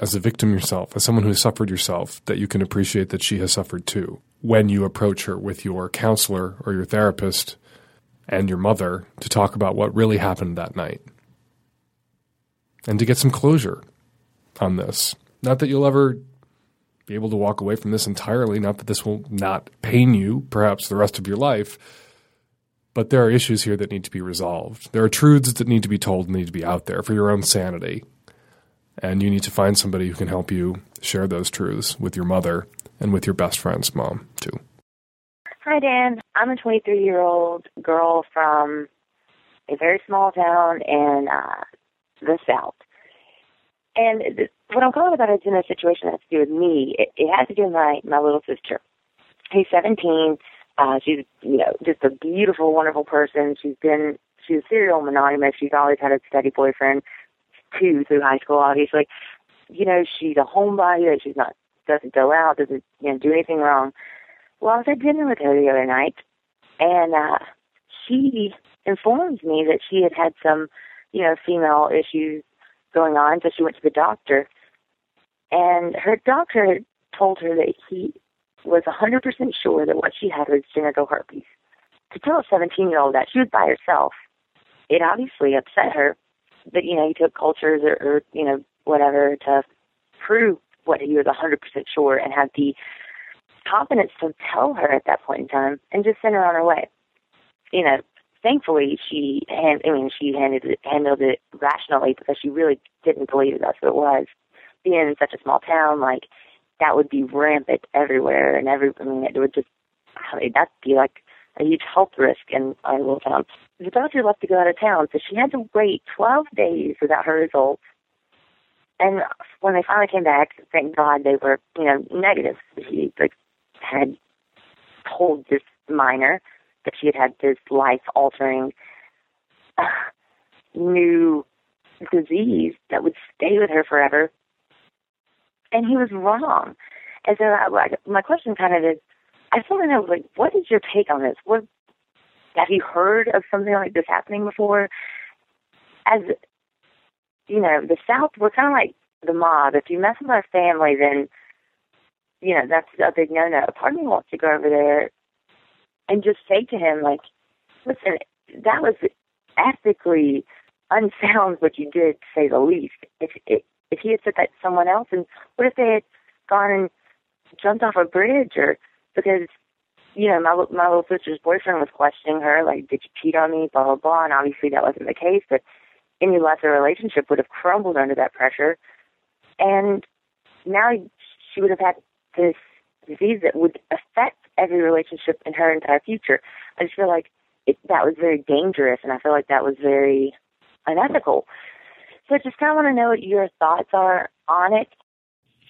as a victim yourself, as someone who has suffered yourself, that you can appreciate that she has suffered too when you approach her with your counselor or your therapist and your mother to talk about what really happened that night and to get some closure on this. Not that you'll ever be able to walk away from this entirely. Not that this will not pain you, perhaps the rest of your life, but there are issues here that need to be resolved. There are truths that need to be told and need to be out there for your own sanity. And you need to find somebody who can help you share those truths with your mother and with your best friend's mom, too. Hi, Dan. I'm a 23 year old girl from a very small town in uh, the South. And what I'm calling about is in a situation that has to do with me. It, it has to do with my my little sister. She's 17. Uh, she's you know just a beautiful, wonderful person. She's been she's serial monogamous. She's always had a steady boyfriend, too, through high school. Obviously, you know she's a homebody. She's not doesn't go out, doesn't you know do anything wrong. Well, I was at dinner with her the other night, and uh, she informed me that she had had some, you know, female issues going on, so she went to the doctor, and her doctor had told her that he was 100% sure that what she had was genital herpes. To tell a 17 year old that she was by herself, it obviously upset her. But you know, he took cultures or, or you know whatever to prove what he was 100% sure and had the confidence to tell her at that point in time and just send her on her way. You know, thankfully she hand, I mean she handled it, handled it rationally because she really didn't believe that's what it was. Being in such a small town, like that would be rampant everywhere, and every I mean it would just I mean, that'd be like a huge health risk in our little town. The doctor left to go out of town, so she had to wait 12 days without her results. And when they finally came back, thank God they were, you know, negative. She like had told this minor that she had had this life-altering uh, new disease that would stay with her forever. And he was wrong. And so I, like, my question kind of is, I just want to know, like, what is your take on this? What have you heard of something like this happening before? As you know, the South, we're kind of like the mob. If you mess with our family, then you know that's a big no-no. Part of me wants to go over there and just say to him, like, listen, that was ethically unsound what you did, to say the least. If if, he had said that to someone else, and what if they had gone and jumped off a bridge, or because you know my my little sister's boyfriend was questioning her, like, did you cheat on me, blah blah blah, and obviously that wasn't the case, but any lesser relationship would have crumbled under that pressure, and now she would have had this disease that would affect every relationship in her entire future. I just feel like it, that was very dangerous, and I feel like that was very unethical. So I just kind of want to know what your thoughts are on it.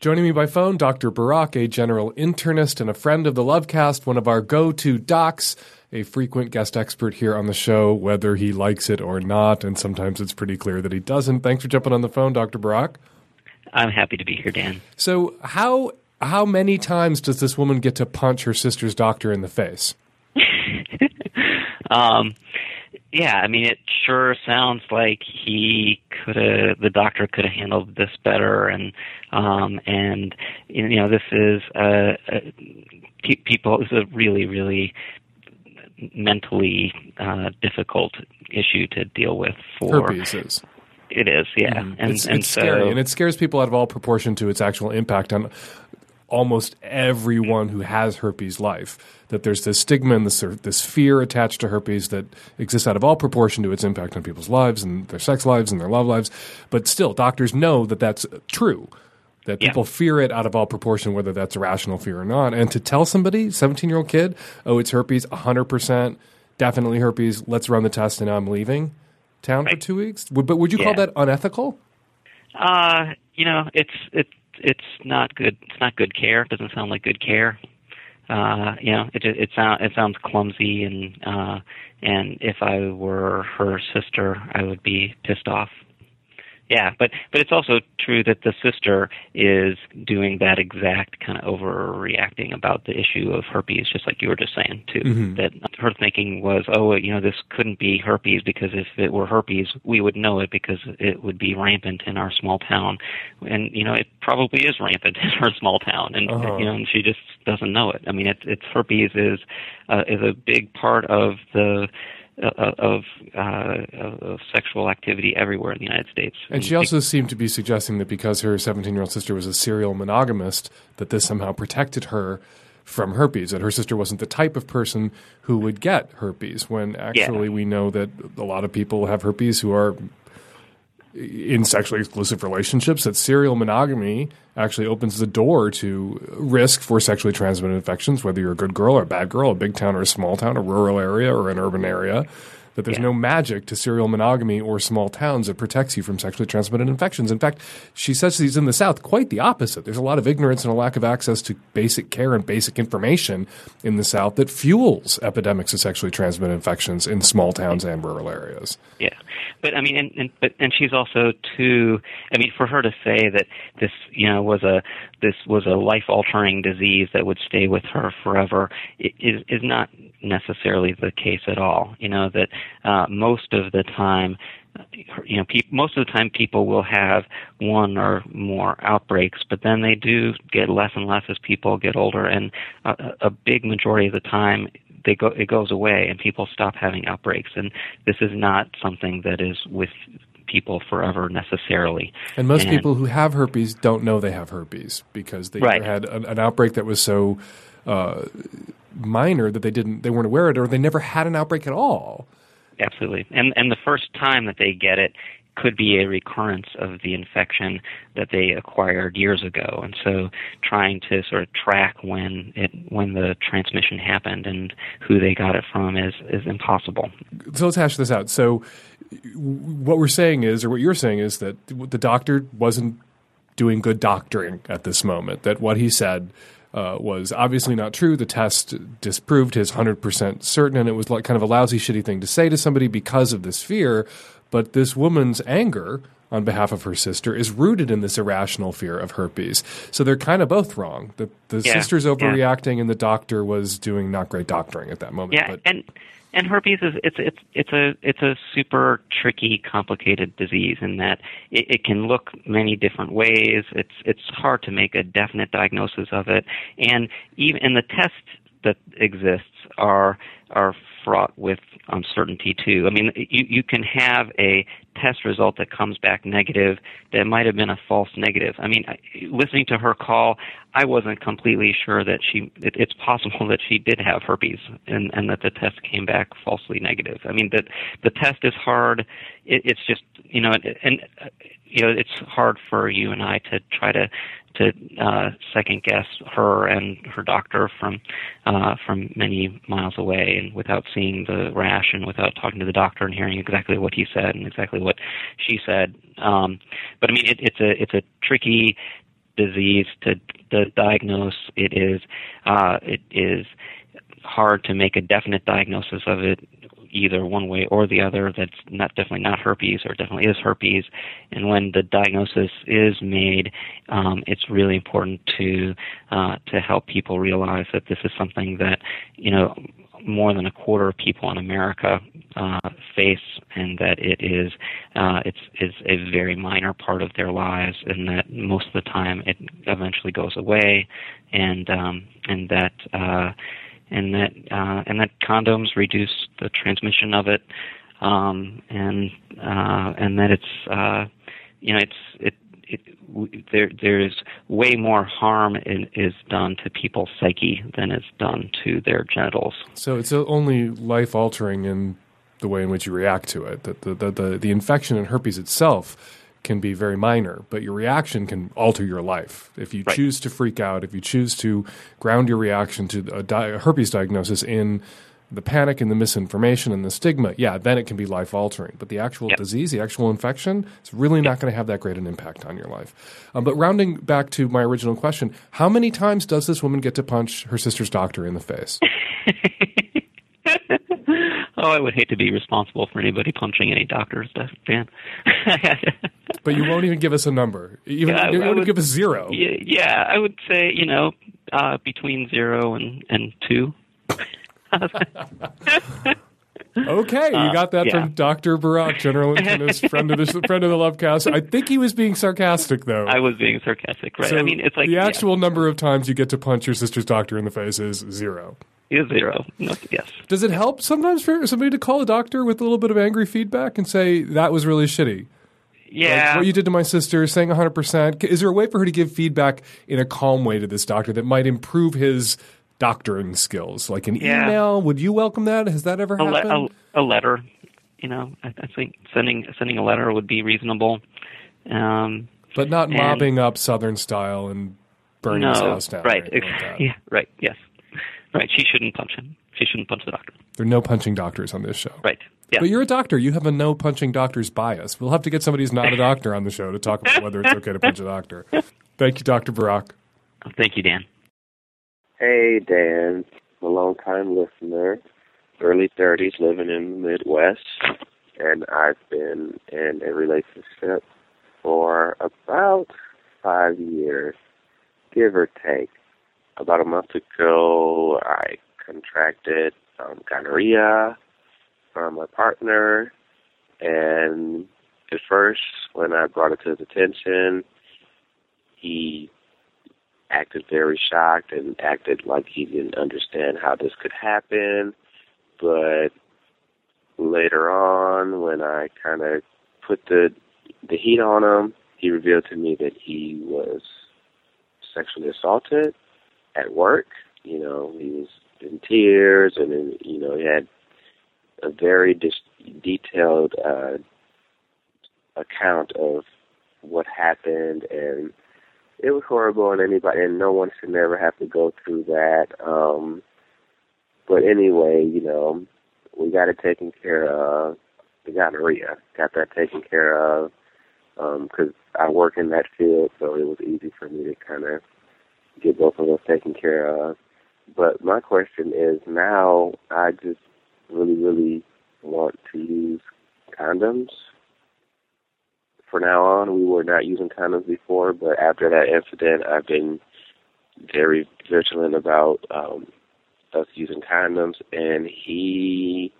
Joining me by phone, Dr. Barak, a general internist and a friend of the Lovecast, one of our go to docs, a frequent guest expert here on the show, whether he likes it or not, and sometimes it's pretty clear that he doesn't. Thanks for jumping on the phone, Dr. Barak. I'm happy to be here, Dan. So, how how many times does this woman get to punch her sister's doctor in the face? [laughs] um, yeah, I mean, it sure sounds like he could have, the doctor could have handled this better, and um, and you know, this is a, a people. This is a really, really mentally uh, difficult issue to deal with for herpes is. It is, yeah, mm-hmm. and, it's, and it's so, scary, and it scares people out of all proportion to its actual impact on almost everyone who has herpes life. That there's this stigma and this, this fear attached to herpes that exists out of all proportion to its impact on people's lives and their sex lives and their love lives. But still, doctors know that that's true. That people Yeah. fear it out of all proportion, whether that's a rational fear or not. And to tell somebody, 17 year old kid, oh, it's herpes, 100%, definitely herpes, let's run the test and I'm leaving town for two weeks. Would, but would you call that unethical? Uh, you know, it's it it's not good. It's not good care. It doesn't sound like good care. Uh, you know, it it sounds it sounds clumsy, and uh, and if I were her sister, I would be pissed off. Yeah, but but it's also true that the sister is doing that exact kind of overreacting about the issue of herpes, just like you were just saying too. Mhm. That her thinking was, oh, you know, this couldn't be herpes because if it were herpes, we would know it because it would be rampant in our small town, and you know, it probably is rampant in her small town, and Uh-huh. you know, and she just doesn't know it. I mean, it's it's herpes is uh, is a big part of the of, uh, of sexual activity everywhere in the United States. And she also seemed to be suggesting that because her 17 year old sister was a serial monogamist, that this somehow protected her from herpes, that her sister wasn't the type of person who would get herpes, when actually we know that a lot of people have herpes who are in sexually exclusive relationships, that serial monogamy actually opens the door to risk for sexually transmitted infections, whether you're a good girl or a bad girl, a big town or a small town, a rural area or an urban area. That there's no magic to serial monogamy or small towns that protects you from sexually transmitted infections. In fact, she says she's in the South quite the opposite. There's a lot of ignorance and a lack of access to basic care and basic information in the South that fuels epidemics of sexually transmitted infections in small towns and rural areas. Yeah, but I mean, and, and but and she's also too. I mean, for her to say that this, you know, was a this was a life altering disease that would stay with her forever is is not necessarily the case at all. You know that uh, most of the time you know, pe- most of the time people will have one or more outbreaks, but then they do get less and less as people get older, and a, a big majority of the time they go it goes away and people stop having outbreaks. And this is not something that is with people forever necessarily. And most people who have herpes don't know they have herpes because they Right. had an, an outbreak that was so uh, minor that they didn't they weren't aware of it, or they never had an outbreak at all. Absolutely. And and the first time that they get it could be a recurrence of the infection that they acquired years ago. And so trying to sort of track when it when the transmission happened and who they got it from is is impossible. So let's hash this out. So what we're saying is, or what you're saying is that the doctor wasn't doing good doctoring at this moment. That what he said. Uh, was obviously not true. The test disproved his 100% certain, and it was like kind of a lousy, shitty thing to say to somebody because of this fear. But this woman's anger on behalf of her sister is rooted in this irrational fear of herpes. So they're kind of both wrong. The, the Yeah, sister's yeah. overreacting, and the doctor was doing not great doctoring at that moment. Yeah, But and and herpes is it's it's it's a it's a super tricky, complicated disease in that it, it can look many different ways. It's it's hard to make a definite diagnosis of it, and even and the tests that exists are are fraught with uncertainty too. I mean, you you can have a test result that comes back negative that might have been a false negative. I mean, listening to her call, I wasn't completely sure that she. It, it's possible that she did have herpes, and and that the test came back falsely negative. I mean, that the test is hard. It, it's just you know, and, and you know, it's hard for you and I to try to to uh, second guess her and her doctor from uh, from many miles away, and without seeing the rash, and without talking to the doctor and hearing exactly what he said and exactly what she said. Um, but I mean, it, it's a it's a tricky disease to, to diagnose. It is uh, it is hard to make a definite diagnosis of it either one way or the other that's not definitely not herpes or definitely is herpes. And when the diagnosis is made um, it's really important to uh, to help people realize that this is something that you know more than a quarter of people in America uh, face, and that it is uh, it's is a very minor part of their lives, and that most of the time it eventually goes away, and um, and that uh, and that uh, and that condoms reduce the transmission of it, um, and uh, and that it's uh, you know it's it. It, w- there, there's way more harm in, is done to people's psyche than is done to their genitals. So it's only life altering in the way in which you react to it. That the, the, the, the infection in herpes itself can be very minor, but your reaction can alter your life. If you choose to freak out, if you choose to ground your reaction to a, di- a herpes diagnosis in the panic and the misinformation and the stigma, yeah, then it can be life altering. But the actual disease, the actual infection, it's really not going to have that great an impact on your life. Um, but rounding back to my original question, how many times does this woman get to punch her sister's doctor in the face? [laughs] Oh, I would hate to be responsible for anybody punching any doctors, Dan. [laughs] But you won't even give us a number. Even Yeah, I- you won't would- give us zero. yeah, yeah, I would say you know uh, between zero and and two. [laughs] Okay, you Uh, got that yeah. from Dr. Barak, general [laughs] internist, friend of the friend of the Lovecast. I think he was being sarcastic, though. I was being sarcastic, right? So I mean, it's like the yeah, actual number of times you get to punch your sister's doctor in the face is zero. Is zero. No, yes. Does it help sometimes for somebody to call a doctor with a little bit of angry feedback and say that was really shitty? Yeah. Like, what you did to my sister, saying 100%. Is there a way for her to give feedback in a calm way to this doctor that might improve his doctoring skills? Like an Yeah. email? Would you welcome that? Has that ever a, le- happened? a, a letter. You know, I, I think sending sending a letter would be reasonable. Um, but not mobbing up Southern style and burning no, his house down. Right. like [laughs] yeah. Right. Yes. Right. She shouldn't punch him. She shouldn't punch the doctor. There are no punching doctors on this show. Right. Yeah. But you're a doctor. You have a no punching doctors bias. We'll have to get somebody who's not a doctor on the show to talk about whether it's okay to punch a doctor. Thank you, Dr. Barak. Thank you, Dan. Hey, Dan. I'm a long time listener, early 30s, living in the Midwest, and I've been in a relationship for about five years. give or take. About a month ago, I contracted um, gonorrhea from my partner, and at first, when I brought it to his attention, he acted very shocked and acted like he didn't understand how this could happen. But later on, when I kind of put the the heat on him, he revealed to me that he was sexually assaulted at work. You know, he was in tears, and then, you know, he had a very dis- detailed uh, account of what happened, and it was horrible, and anybody, and no one should never have to go through that. Um, but anyway, you know, we got it taken care of. The gonorrhea got that taken care of because um, I work in that field, so it was easy for me to kind of get both of those taken care of. But my question is now I just really, really want to use condoms. For now on, we were not using condoms before, but after that incident, I've been very vigilant about um, us using condoms, and he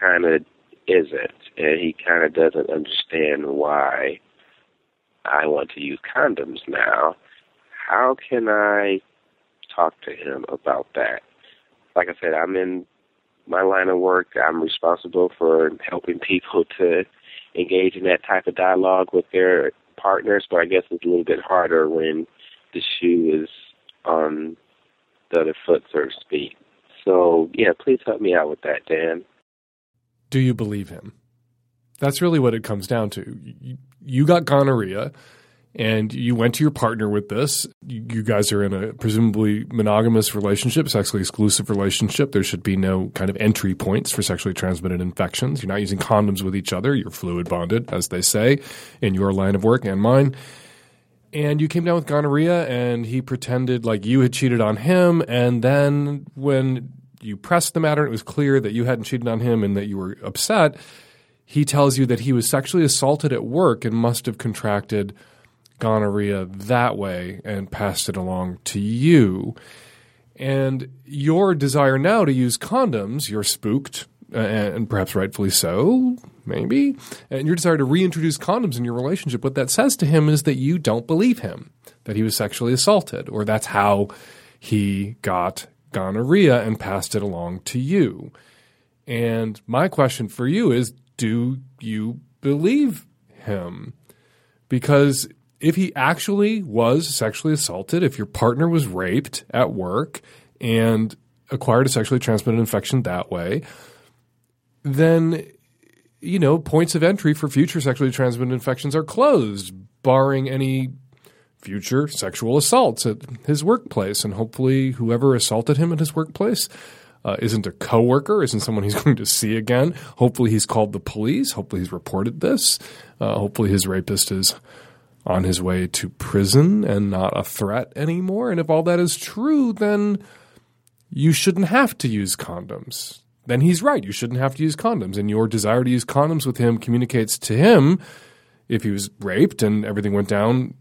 kind of isn't, and he kind of doesn't understand why I want to use condoms now. How can I talk to him about that? Like I said, I'm in my line of work. I'm responsible for helping people to engage in that type of dialogue with their partners, but I guess it's a little bit harder when the shoe is on the other foot, so to speak. So, yeah, please help me out with that, Dan. Do you believe him? That's really what it comes down to. You got gonorrhea and you went to your partner with this. You guys are in a presumably monogamous relationship, sexually exclusive relationship. There should be no kind of entry points for sexually transmitted infections. You're not using condoms with each other. You're fluid bonded, as they say, in your line of work and mine. And you came down with gonorrhea, and he pretended like you had cheated on him. And then when you pressed the matter, it was clear that you hadn't cheated on him and that you were upset. He tells you that he was sexually assaulted at work and must have contracted – gonorrhea that way and passed it along to you. And your desire now to use condoms, you're spooked, uh, and perhaps rightfully so, maybe. And your desire to reintroduce condoms in your relationship, what that says to him is that you don't believe him, that he was sexually assaulted, or that's how he got gonorrhea and passed it along to you. And my question for you is do you believe him? Because if he actually was sexually assaulted, if your partner was raped at work and acquired a sexually transmitted infection that way, then you know points of entry for future sexually transmitted infections are closed, barring any future sexual assaults at his workplace. And hopefully, whoever assaulted him at his workplace uh, isn't a coworker, isn't someone he's [laughs] going to see again. Hopefully, he's called the police. Hopefully, he's reported this. Uh, hopefully, his rapist is on his way to prison and not a threat anymore. And if all that is true, then you shouldn't have to use condoms. Then he's right. You shouldn't have to use condoms. And your desire to use condoms with him communicates to him if he was raped and everything went down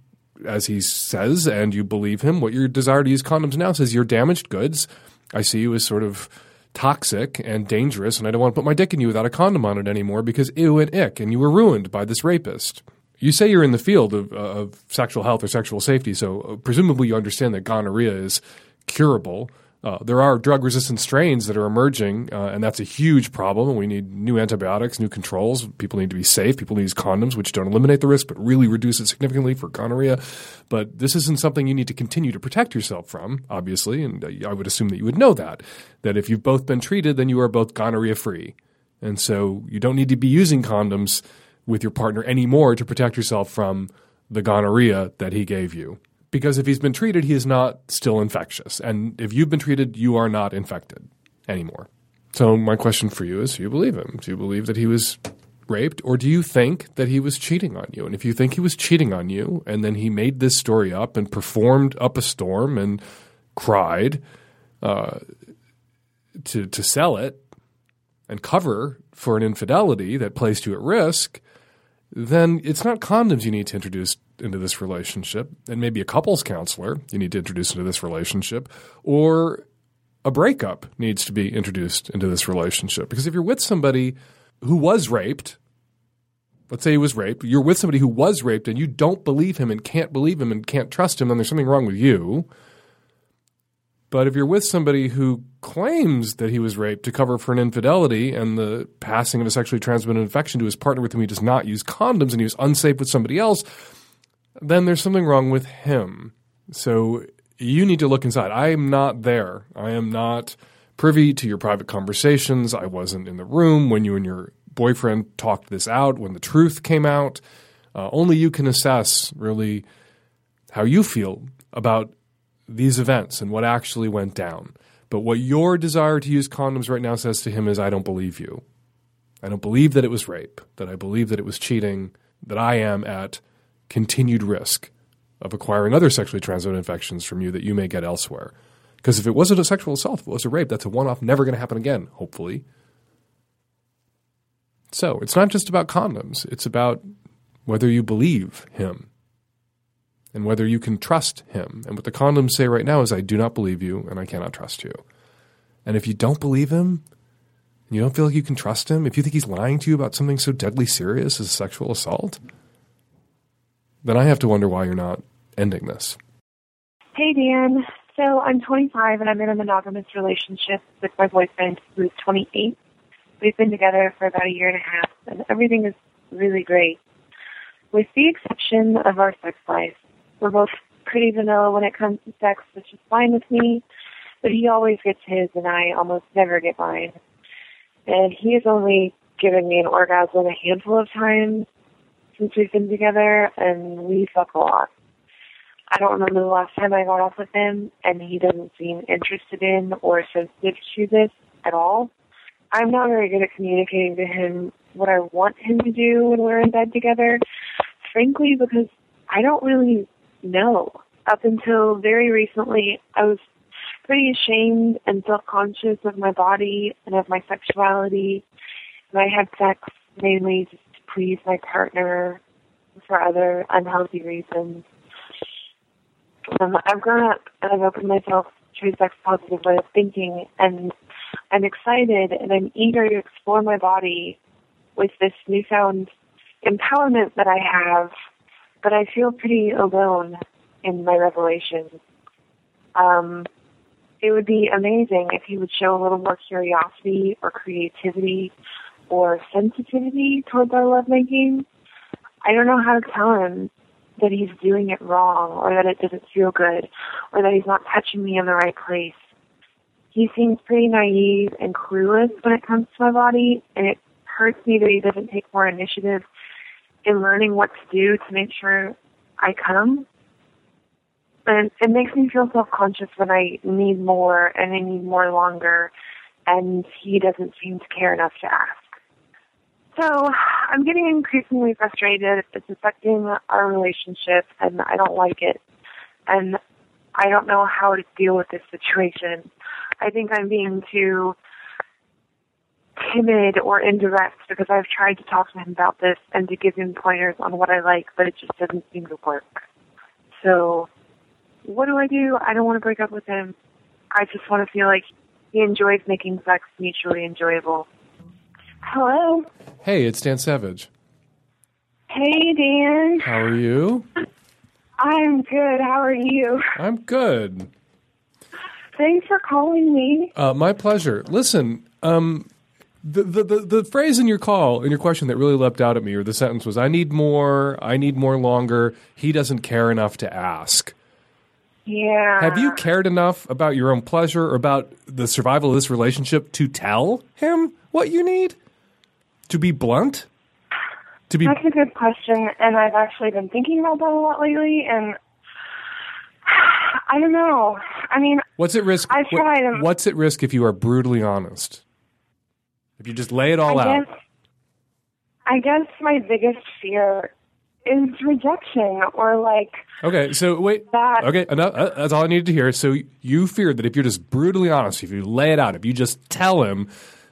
as he says and you believe him, what your desire to use condoms now says you're damaged goods. I see you as sort of toxic and dangerous, and I don't want to put my dick in you without a condom on it anymore because ew and ick, and you were ruined by this rapist. You say you're in the field of, of sexual health or sexual safety, so uh, presumably you understand that gonorrhea is curable. Uh, there are drug resistant strains that are emerging, uh, and that's a huge problem. We need new antibiotics, new controls. People need to be safe. People need to use condoms, which don't eliminate the risk, but really reduce it significantly for gonorrhea. But this isn't something you need to continue to protect yourself from, obviously. And I would assume that you would know that. That if you've both been treated, then you are both gonorrhea free. And so you don't need to be using condoms with your partner anymore to protect yourself from the gonorrhea that he gave you. Because if he's been treated, he is not still infectious. And if you've been treated, you are not infected anymore. So, my question for you is do you believe him? Do you believe that he was raped, or do you think that he was cheating on you? And if you think he was cheating on you, and then he made this story up and performed up a storm and cried uh, to to sell it and cover for an infidelity that placed you at risk, then it's not condoms you need to introduce into this relationship, and maybe a couples counselor you need to introduce into this relationship, or a breakup needs to be introduced into this relationship. Because if you're with somebody who was raped, let's say he was raped, you're with somebody who was raped and you don't believe him and can't believe him and can't trust him, then there's something wrong with you. But if you're with somebody who claims that he was raped to cover for an infidelity and the passing of a sexually transmitted infection to his partner with whom he does not use condoms and he was unsafe with somebody else, then there's something wrong with him. So you need to look inside. I am not there. I am not privy to your private conversations. I wasn't in the room when you and your boyfriend talked this out, when the truth came out. Uh, only you can assess really how you feel about these events and what actually went down. But what your desire to use condoms right now says to him is, I don't believe you. I don't believe that it was rape, that I believe that it was cheating, that I am at continued risk of acquiring other sexually transmitted infections from you that you may get elsewhere. Because if it wasn't a sexual assault, if it was a rape, that's a one off, never going to happen again, hopefully. So it's not just about condoms, it's about whether you believe him and whether you can trust him. And what the condoms say right now is, I do not believe you and I cannot trust you. And if you don't believe him, and you don't feel like you can trust him, if you think he's lying to you about something so deadly serious as sexual assault, then I have to wonder why you're not ending this. Hey, Dan. So I'm 25 and I'm in a monogamous relationship with my boyfriend who's 28. We've been together for about a year and a half and everything is really great. With the exception of our sex life. We're both pretty vanilla when it comes to sex, which is fine with me, but he always gets his and I almost never get mine. And he has only given me an orgasm a handful of times since we've been together and we fuck a lot. I don't remember the last time I got off with him, and he doesn't seem interested in or sensitive to this at all. I'm not very good at communicating to him what I want him to do when we're in bed together, frankly, because I don't really know. Up until very recently, I was pretty ashamed and self-conscious of my body and of my sexuality, and I had sex mainly just to please my partner for other unhealthy reasons. Um, I've grown up and I've opened myself to a sex positive way of thinking, and I'm excited and I'm eager to explore my body with this newfound empowerment that I have, but I feel pretty alone in my revelation. Um, it would be amazing if he would show a little more curiosity or creativity or sensitivity towards our lovemaking. I don't know how to tell him that he's doing it wrong or that it doesn't feel good or that he's not touching me in the right place. He seems pretty naive and clueless when it comes to my body and it hurts me that he doesn't take more initiative in learning what to do to make sure I come. And it makes me feel self-conscious when I need more and I need more longer and he doesn't seem to care enough to ask. So I'm getting increasingly frustrated. It's affecting our relationship and I don't like it. And I don't know how to deal with this situation. I think I'm being too timid or indirect because I've tried to talk to him about this and to give him pointers on what I like, but it just doesn't seem to work. So what do I do? I don't want to break up with him. I just want to feel like he enjoys making sex mutually enjoyable. Hello. Hey, it's Dan Savage. Hey, Dan. How are you? I'm good. How are you? I'm good. Thanks for calling me. Uh, my pleasure. Listen, um, the, the, the, the phrase in your call, in your question that really leapt out at me, or the sentence was, I need more, I need more longer. He doesn't care enough to ask. Yeah. Have you cared enough about your own pleasure or about the survival of this relationship to tell him what you need? To be blunt? To be That's a good question, and I've actually been thinking about that a lot lately, and [sighs] I don't know. I mean, What's at risk? I've what- what's at risk if you are brutally honest? If you just lay it all I out. guess, I guess my biggest fear is rejection, or like Okay, so wait. that. Okay, enough, uh, that's all I needed to hear. So you fear that if you're just brutally honest, if you lay it out, if you just tell him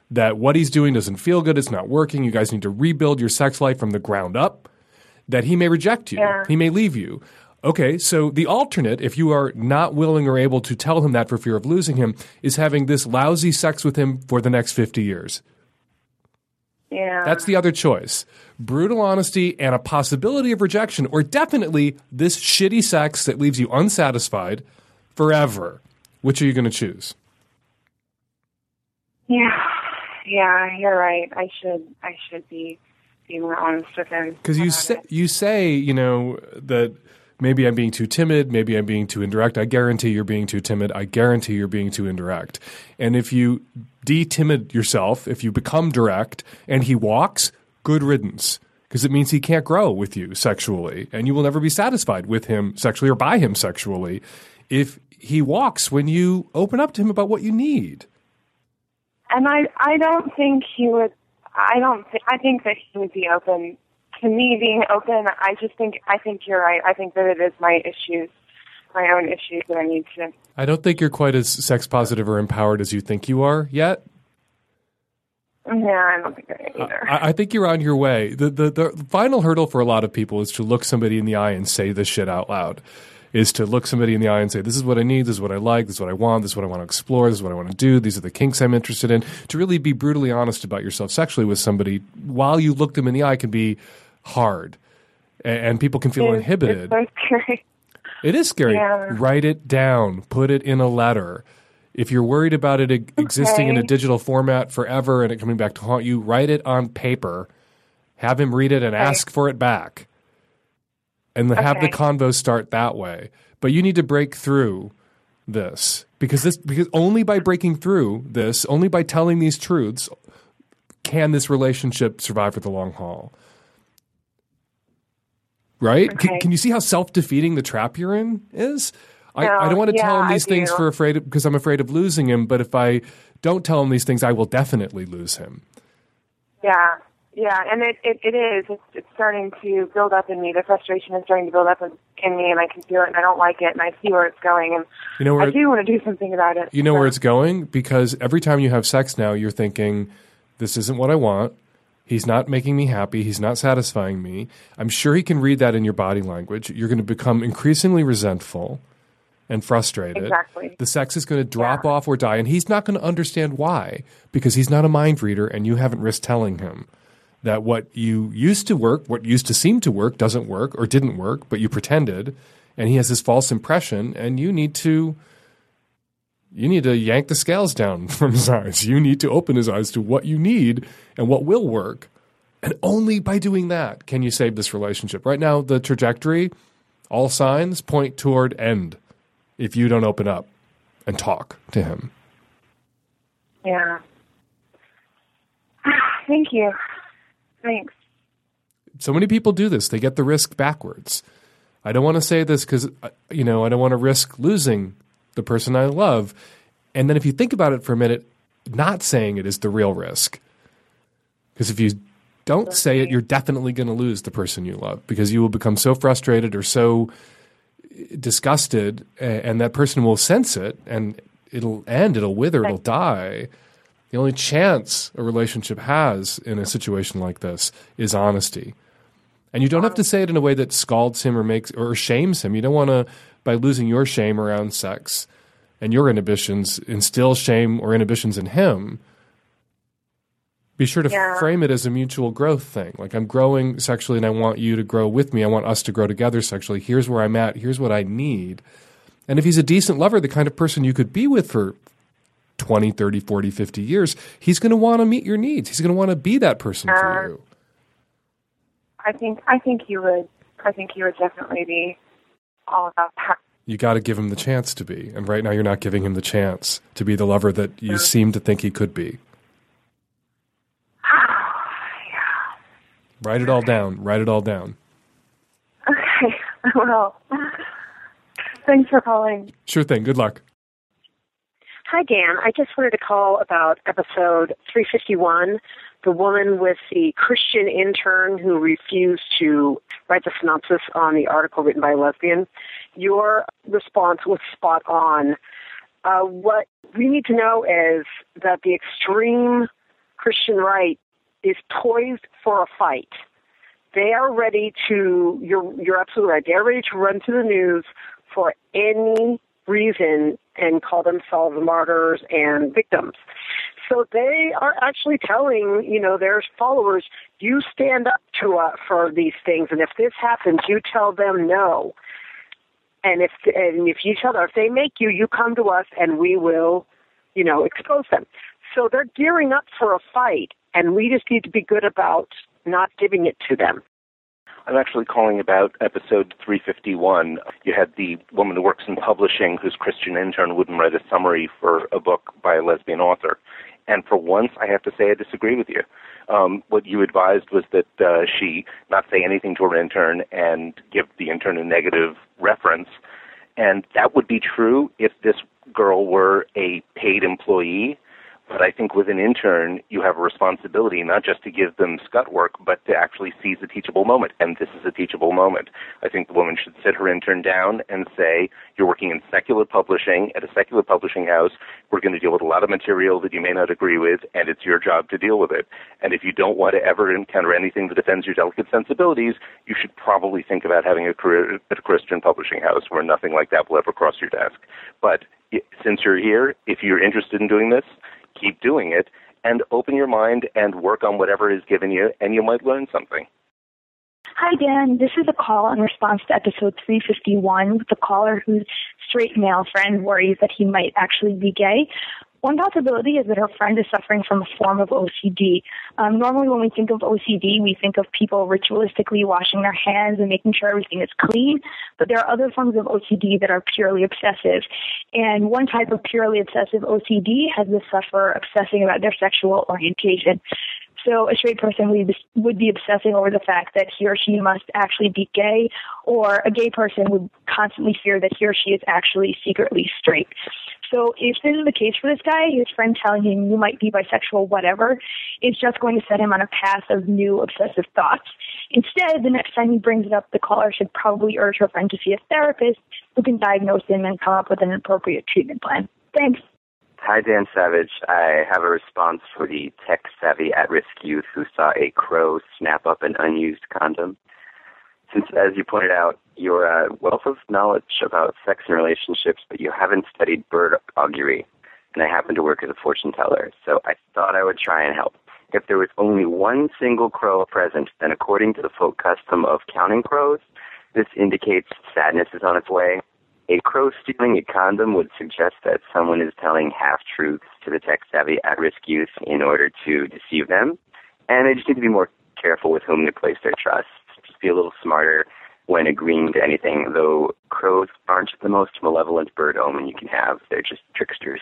that what he's doing doesn't feel good, it's not working, you guys need to rebuild your sex life from the ground up, that he may reject you, Yeah. he may leave you. Okay, so the alternate, if you are not willing or able to tell him that for fear of losing him, is having this lousy sex with him for the next 50 years. Yeah. That's the other choice. Brutal honesty and a possibility of rejection, or definitely this shitty sex that leaves you unsatisfied forever. Which are you going to choose? Yeah. Yeah, you're right. I should I should be be more honest with him. Because you say, you say, you know, that maybe I'm being too timid, maybe I'm being too indirect. I guarantee you're being too timid. I guarantee you're being too indirect. And if you de-timid yourself, if you become direct and he walks, good riddance. Because it means he can't grow with you sexually, and you will never be satisfied with him sexually or by him sexually if he walks when you open up to him about what you need. And I I don't think he would I don't thi- I think that he would be open to me being open. I just think I think you're right. I think that it is my issues, my own issues that I need to I don't think you're quite as sex positive or empowered as you think you are yet. Yeah, I don't think I either. I, I think you're on your way. The, the the final hurdle for a lot of people is to look somebody in the eye and say this shit out loud. Is to look somebody in the eye and say, "This is what I need. This is what I like. This is what I want. This is what I want to explore. This is what I want to do. These are the kinks I'm interested in." To really be brutally honest about yourself sexually with somebody while you look them in the eye can be hard, A- and people can feel inhibited. It's scary. [laughs] It is scary. Yeah. Write it down. Put it in a letter. If you're worried about it e- existing in a digital format forever and it coming back to haunt you, write it on paper. Have him read it and Okay. ask for it back. And then have the convo start that way. But you need to break through this because this because only by breaking through this, only by telling these truths can this relationship survive for the long haul. Right? Can, Okay. can you see how self-defeating the trap you're in is? I, No, I oh, don't want to tell yeah, him I these things do. for afraid of, because I'm afraid of losing him. But if I don't tell him these things, I will definitely lose him. Yeah, yeah, and it it, it is. It's, it's starting to build up in me. The frustration is starting to build up in, in me, and I can feel it, and I don't like it, and I see where it's going, and You know where I do want to do something about it. You know so- where it's going because every time you have sex now, you're thinking, "This isn't what I want. He's not making me happy. He's not satisfying me." I'm sure he can read that in your body language. You're going to become increasingly resentful and frustrated. Exactly. The sex is going to drop off or die, and he's not going to understand why because he's not a mind reader, and you haven't risked telling him that what you used to work, what used to seem to work, doesn't work or didn't work, but you pretended, and he has this false impression, and you need to you need to yank the scales down [laughs] from his eyes. You need to open his eyes to what you need and what will work. And only by doing that can you save this relationship. Right now, the trajectory, all signs point toward end if you don't open up and talk to him. Yeah. [sighs] Thank you. Thanks. So many people do this. They get the risk backwards. I don't want to say this because, uh, you know, I don't want to risk losing the person I love. And then if you think about it for a minute, not saying it is the real risk. Because if you don't say it, you're definitely going to lose the person you love because you will become so frustrated or so uh, disgusted, and that person will sense it and it'll end, it'll wither, it'll die. The only chance a relationship has in a situation like this is honesty. And you don't have to say it in a way that scalds him or makes or shames him. You don't want to, by losing your shame around sex and your inhibitions, instill shame or inhibitions in him. Be sure to Yeah. frame it as a mutual growth thing. Like I'm growing sexually and I want you to grow with me. I want us to grow together sexually. Here's where I'm at. Here's what I need. And if he's a decent lover, the kind of person you could be with for 20, 30, 40, 50 years, he's going to want to meet your needs. He's going to want to be that person Uh, for you. I think I think you would. I think you would definitely be all about that. You got to give him the chance to be. And right now, you're not giving him the chance to be the lover that you mm. seem to think he could be. [sighs] Write it all down. Write it all down. Okay. [laughs] Well, thanks for calling. Sure thing. Good luck. Hi, Dan. I just wanted to call about episode 351, the woman with the Christian intern who refused to write the synopsis on the article written by a lesbian. Your response was spot on. Uh, what we need to know is that the extreme Christian right is poised for a fight. they are ready to. You're you're absolutely right. They're ready to run to the news for any reason and call themselves martyrs and victims. So they are actually telling, you know, their followers, you stand up to us for these things, and if this happens, you tell them no. And if and if you tell them if they make you, you come to us, and we will, you know, expose them. So they're gearing up for a fight, and we just need to be good about not giving it to them. I'm actually calling about episode 351. You had the woman who works in publishing whose Christian intern wouldn't write a summary for a book by a lesbian author. And for once, I have to say I disagree with you. Um, what you advised was that uh, she not say anything to her intern and give the intern a negative reference. And that would be true if this girl were a paid employee but I think with an intern, you have a responsibility not just to give them scut work, but to actually seize a teachable moment. And this is a teachable moment. I think the woman should sit her intern down and say, You're working in secular publishing at a secular publishing house. We're going to deal with a lot of material that you may not agree with, and it's your job to deal with it. And if you don't want to ever encounter anything that offends your delicate sensibilities, you should probably think about having a career at a Christian publishing house where nothing like that will ever cross your desk. But since you're here, if you're interested in doing this, keep doing it and open your mind and work on whatever is given you, and you might learn something. Hi, Dan. This is a call in response to episode 351 with the caller whose straight male friend worries that he might actually be gay. One possibility is that her friend is suffering from a form of OCD. Um, normally, when we think of OCD, we think of people ritualistically washing their hands and making sure everything is clean. But there are other forms of OCD that are purely obsessive. And one type of purely obsessive OCD has the sufferer obsessing about their sexual orientation. So a straight person would, be, would be obsessing over the fact that he or she must actually be gay, or a gay person would constantly fear that he or she is actually secretly straight. So if this is the case for this guy, his friend telling him you might be bisexual, whatever, is just going to set him on a path of new obsessive thoughts. Instead, the next time he brings it up, the caller should probably urge her friend to see a therapist who can diagnose him and come up with an appropriate treatment plan. Thanks. Hi, Dan Savage. I have a response for the tech savvy at risk youth who saw a crow snap up an unused condom. Since, as you pointed out, you're a uh, wealth of knowledge about sex and relationships, but you haven't studied bird augury, and I happen to work as a fortune teller, so I thought I would try and help. If there was only one single crow present, then according to the folk custom of counting crows, this indicates sadness is on its way. A crow stealing a condom would suggest that someone is telling half truths to the tech savvy at risk youth in order to deceive them, and they just need to be more careful with whom they place their trust. Just be a little smarter when agreeing to anything, though crows aren't the most malevolent bird omen you can have. They're just tricksters.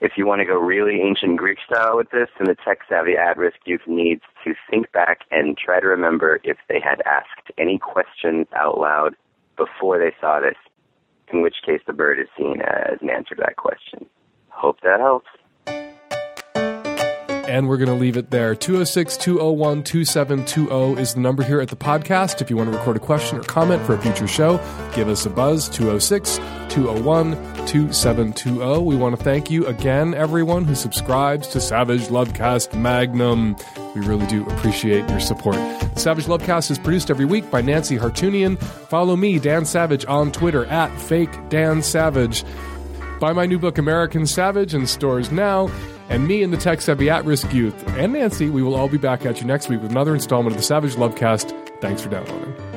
If you want to go really ancient Greek style with this, then the tech savvy at risk youth needs to think back and try to remember if they had asked any questions out loud before they saw this, in which case the bird is seen as an answer to that question. Hope that helps. And we're going to leave it there. 206 201 2720 is the number here at the podcast. If you want to record a question or comment for a future show, give us a buzz 206 201 2720. We want to thank you again, everyone who subscribes to Savage Lovecast Magnum. We really do appreciate your support. Savage Lovecast is produced every week by Nancy Hartunian. Follow me, Dan Savage, on Twitter at fake Dan Savage. Buy my new book, American Savage, in stores now. And me and the tech savvy at risk youth and Nancy, we will all be back at you next week with another installment of the Savage Lovecast. Thanks for downloading.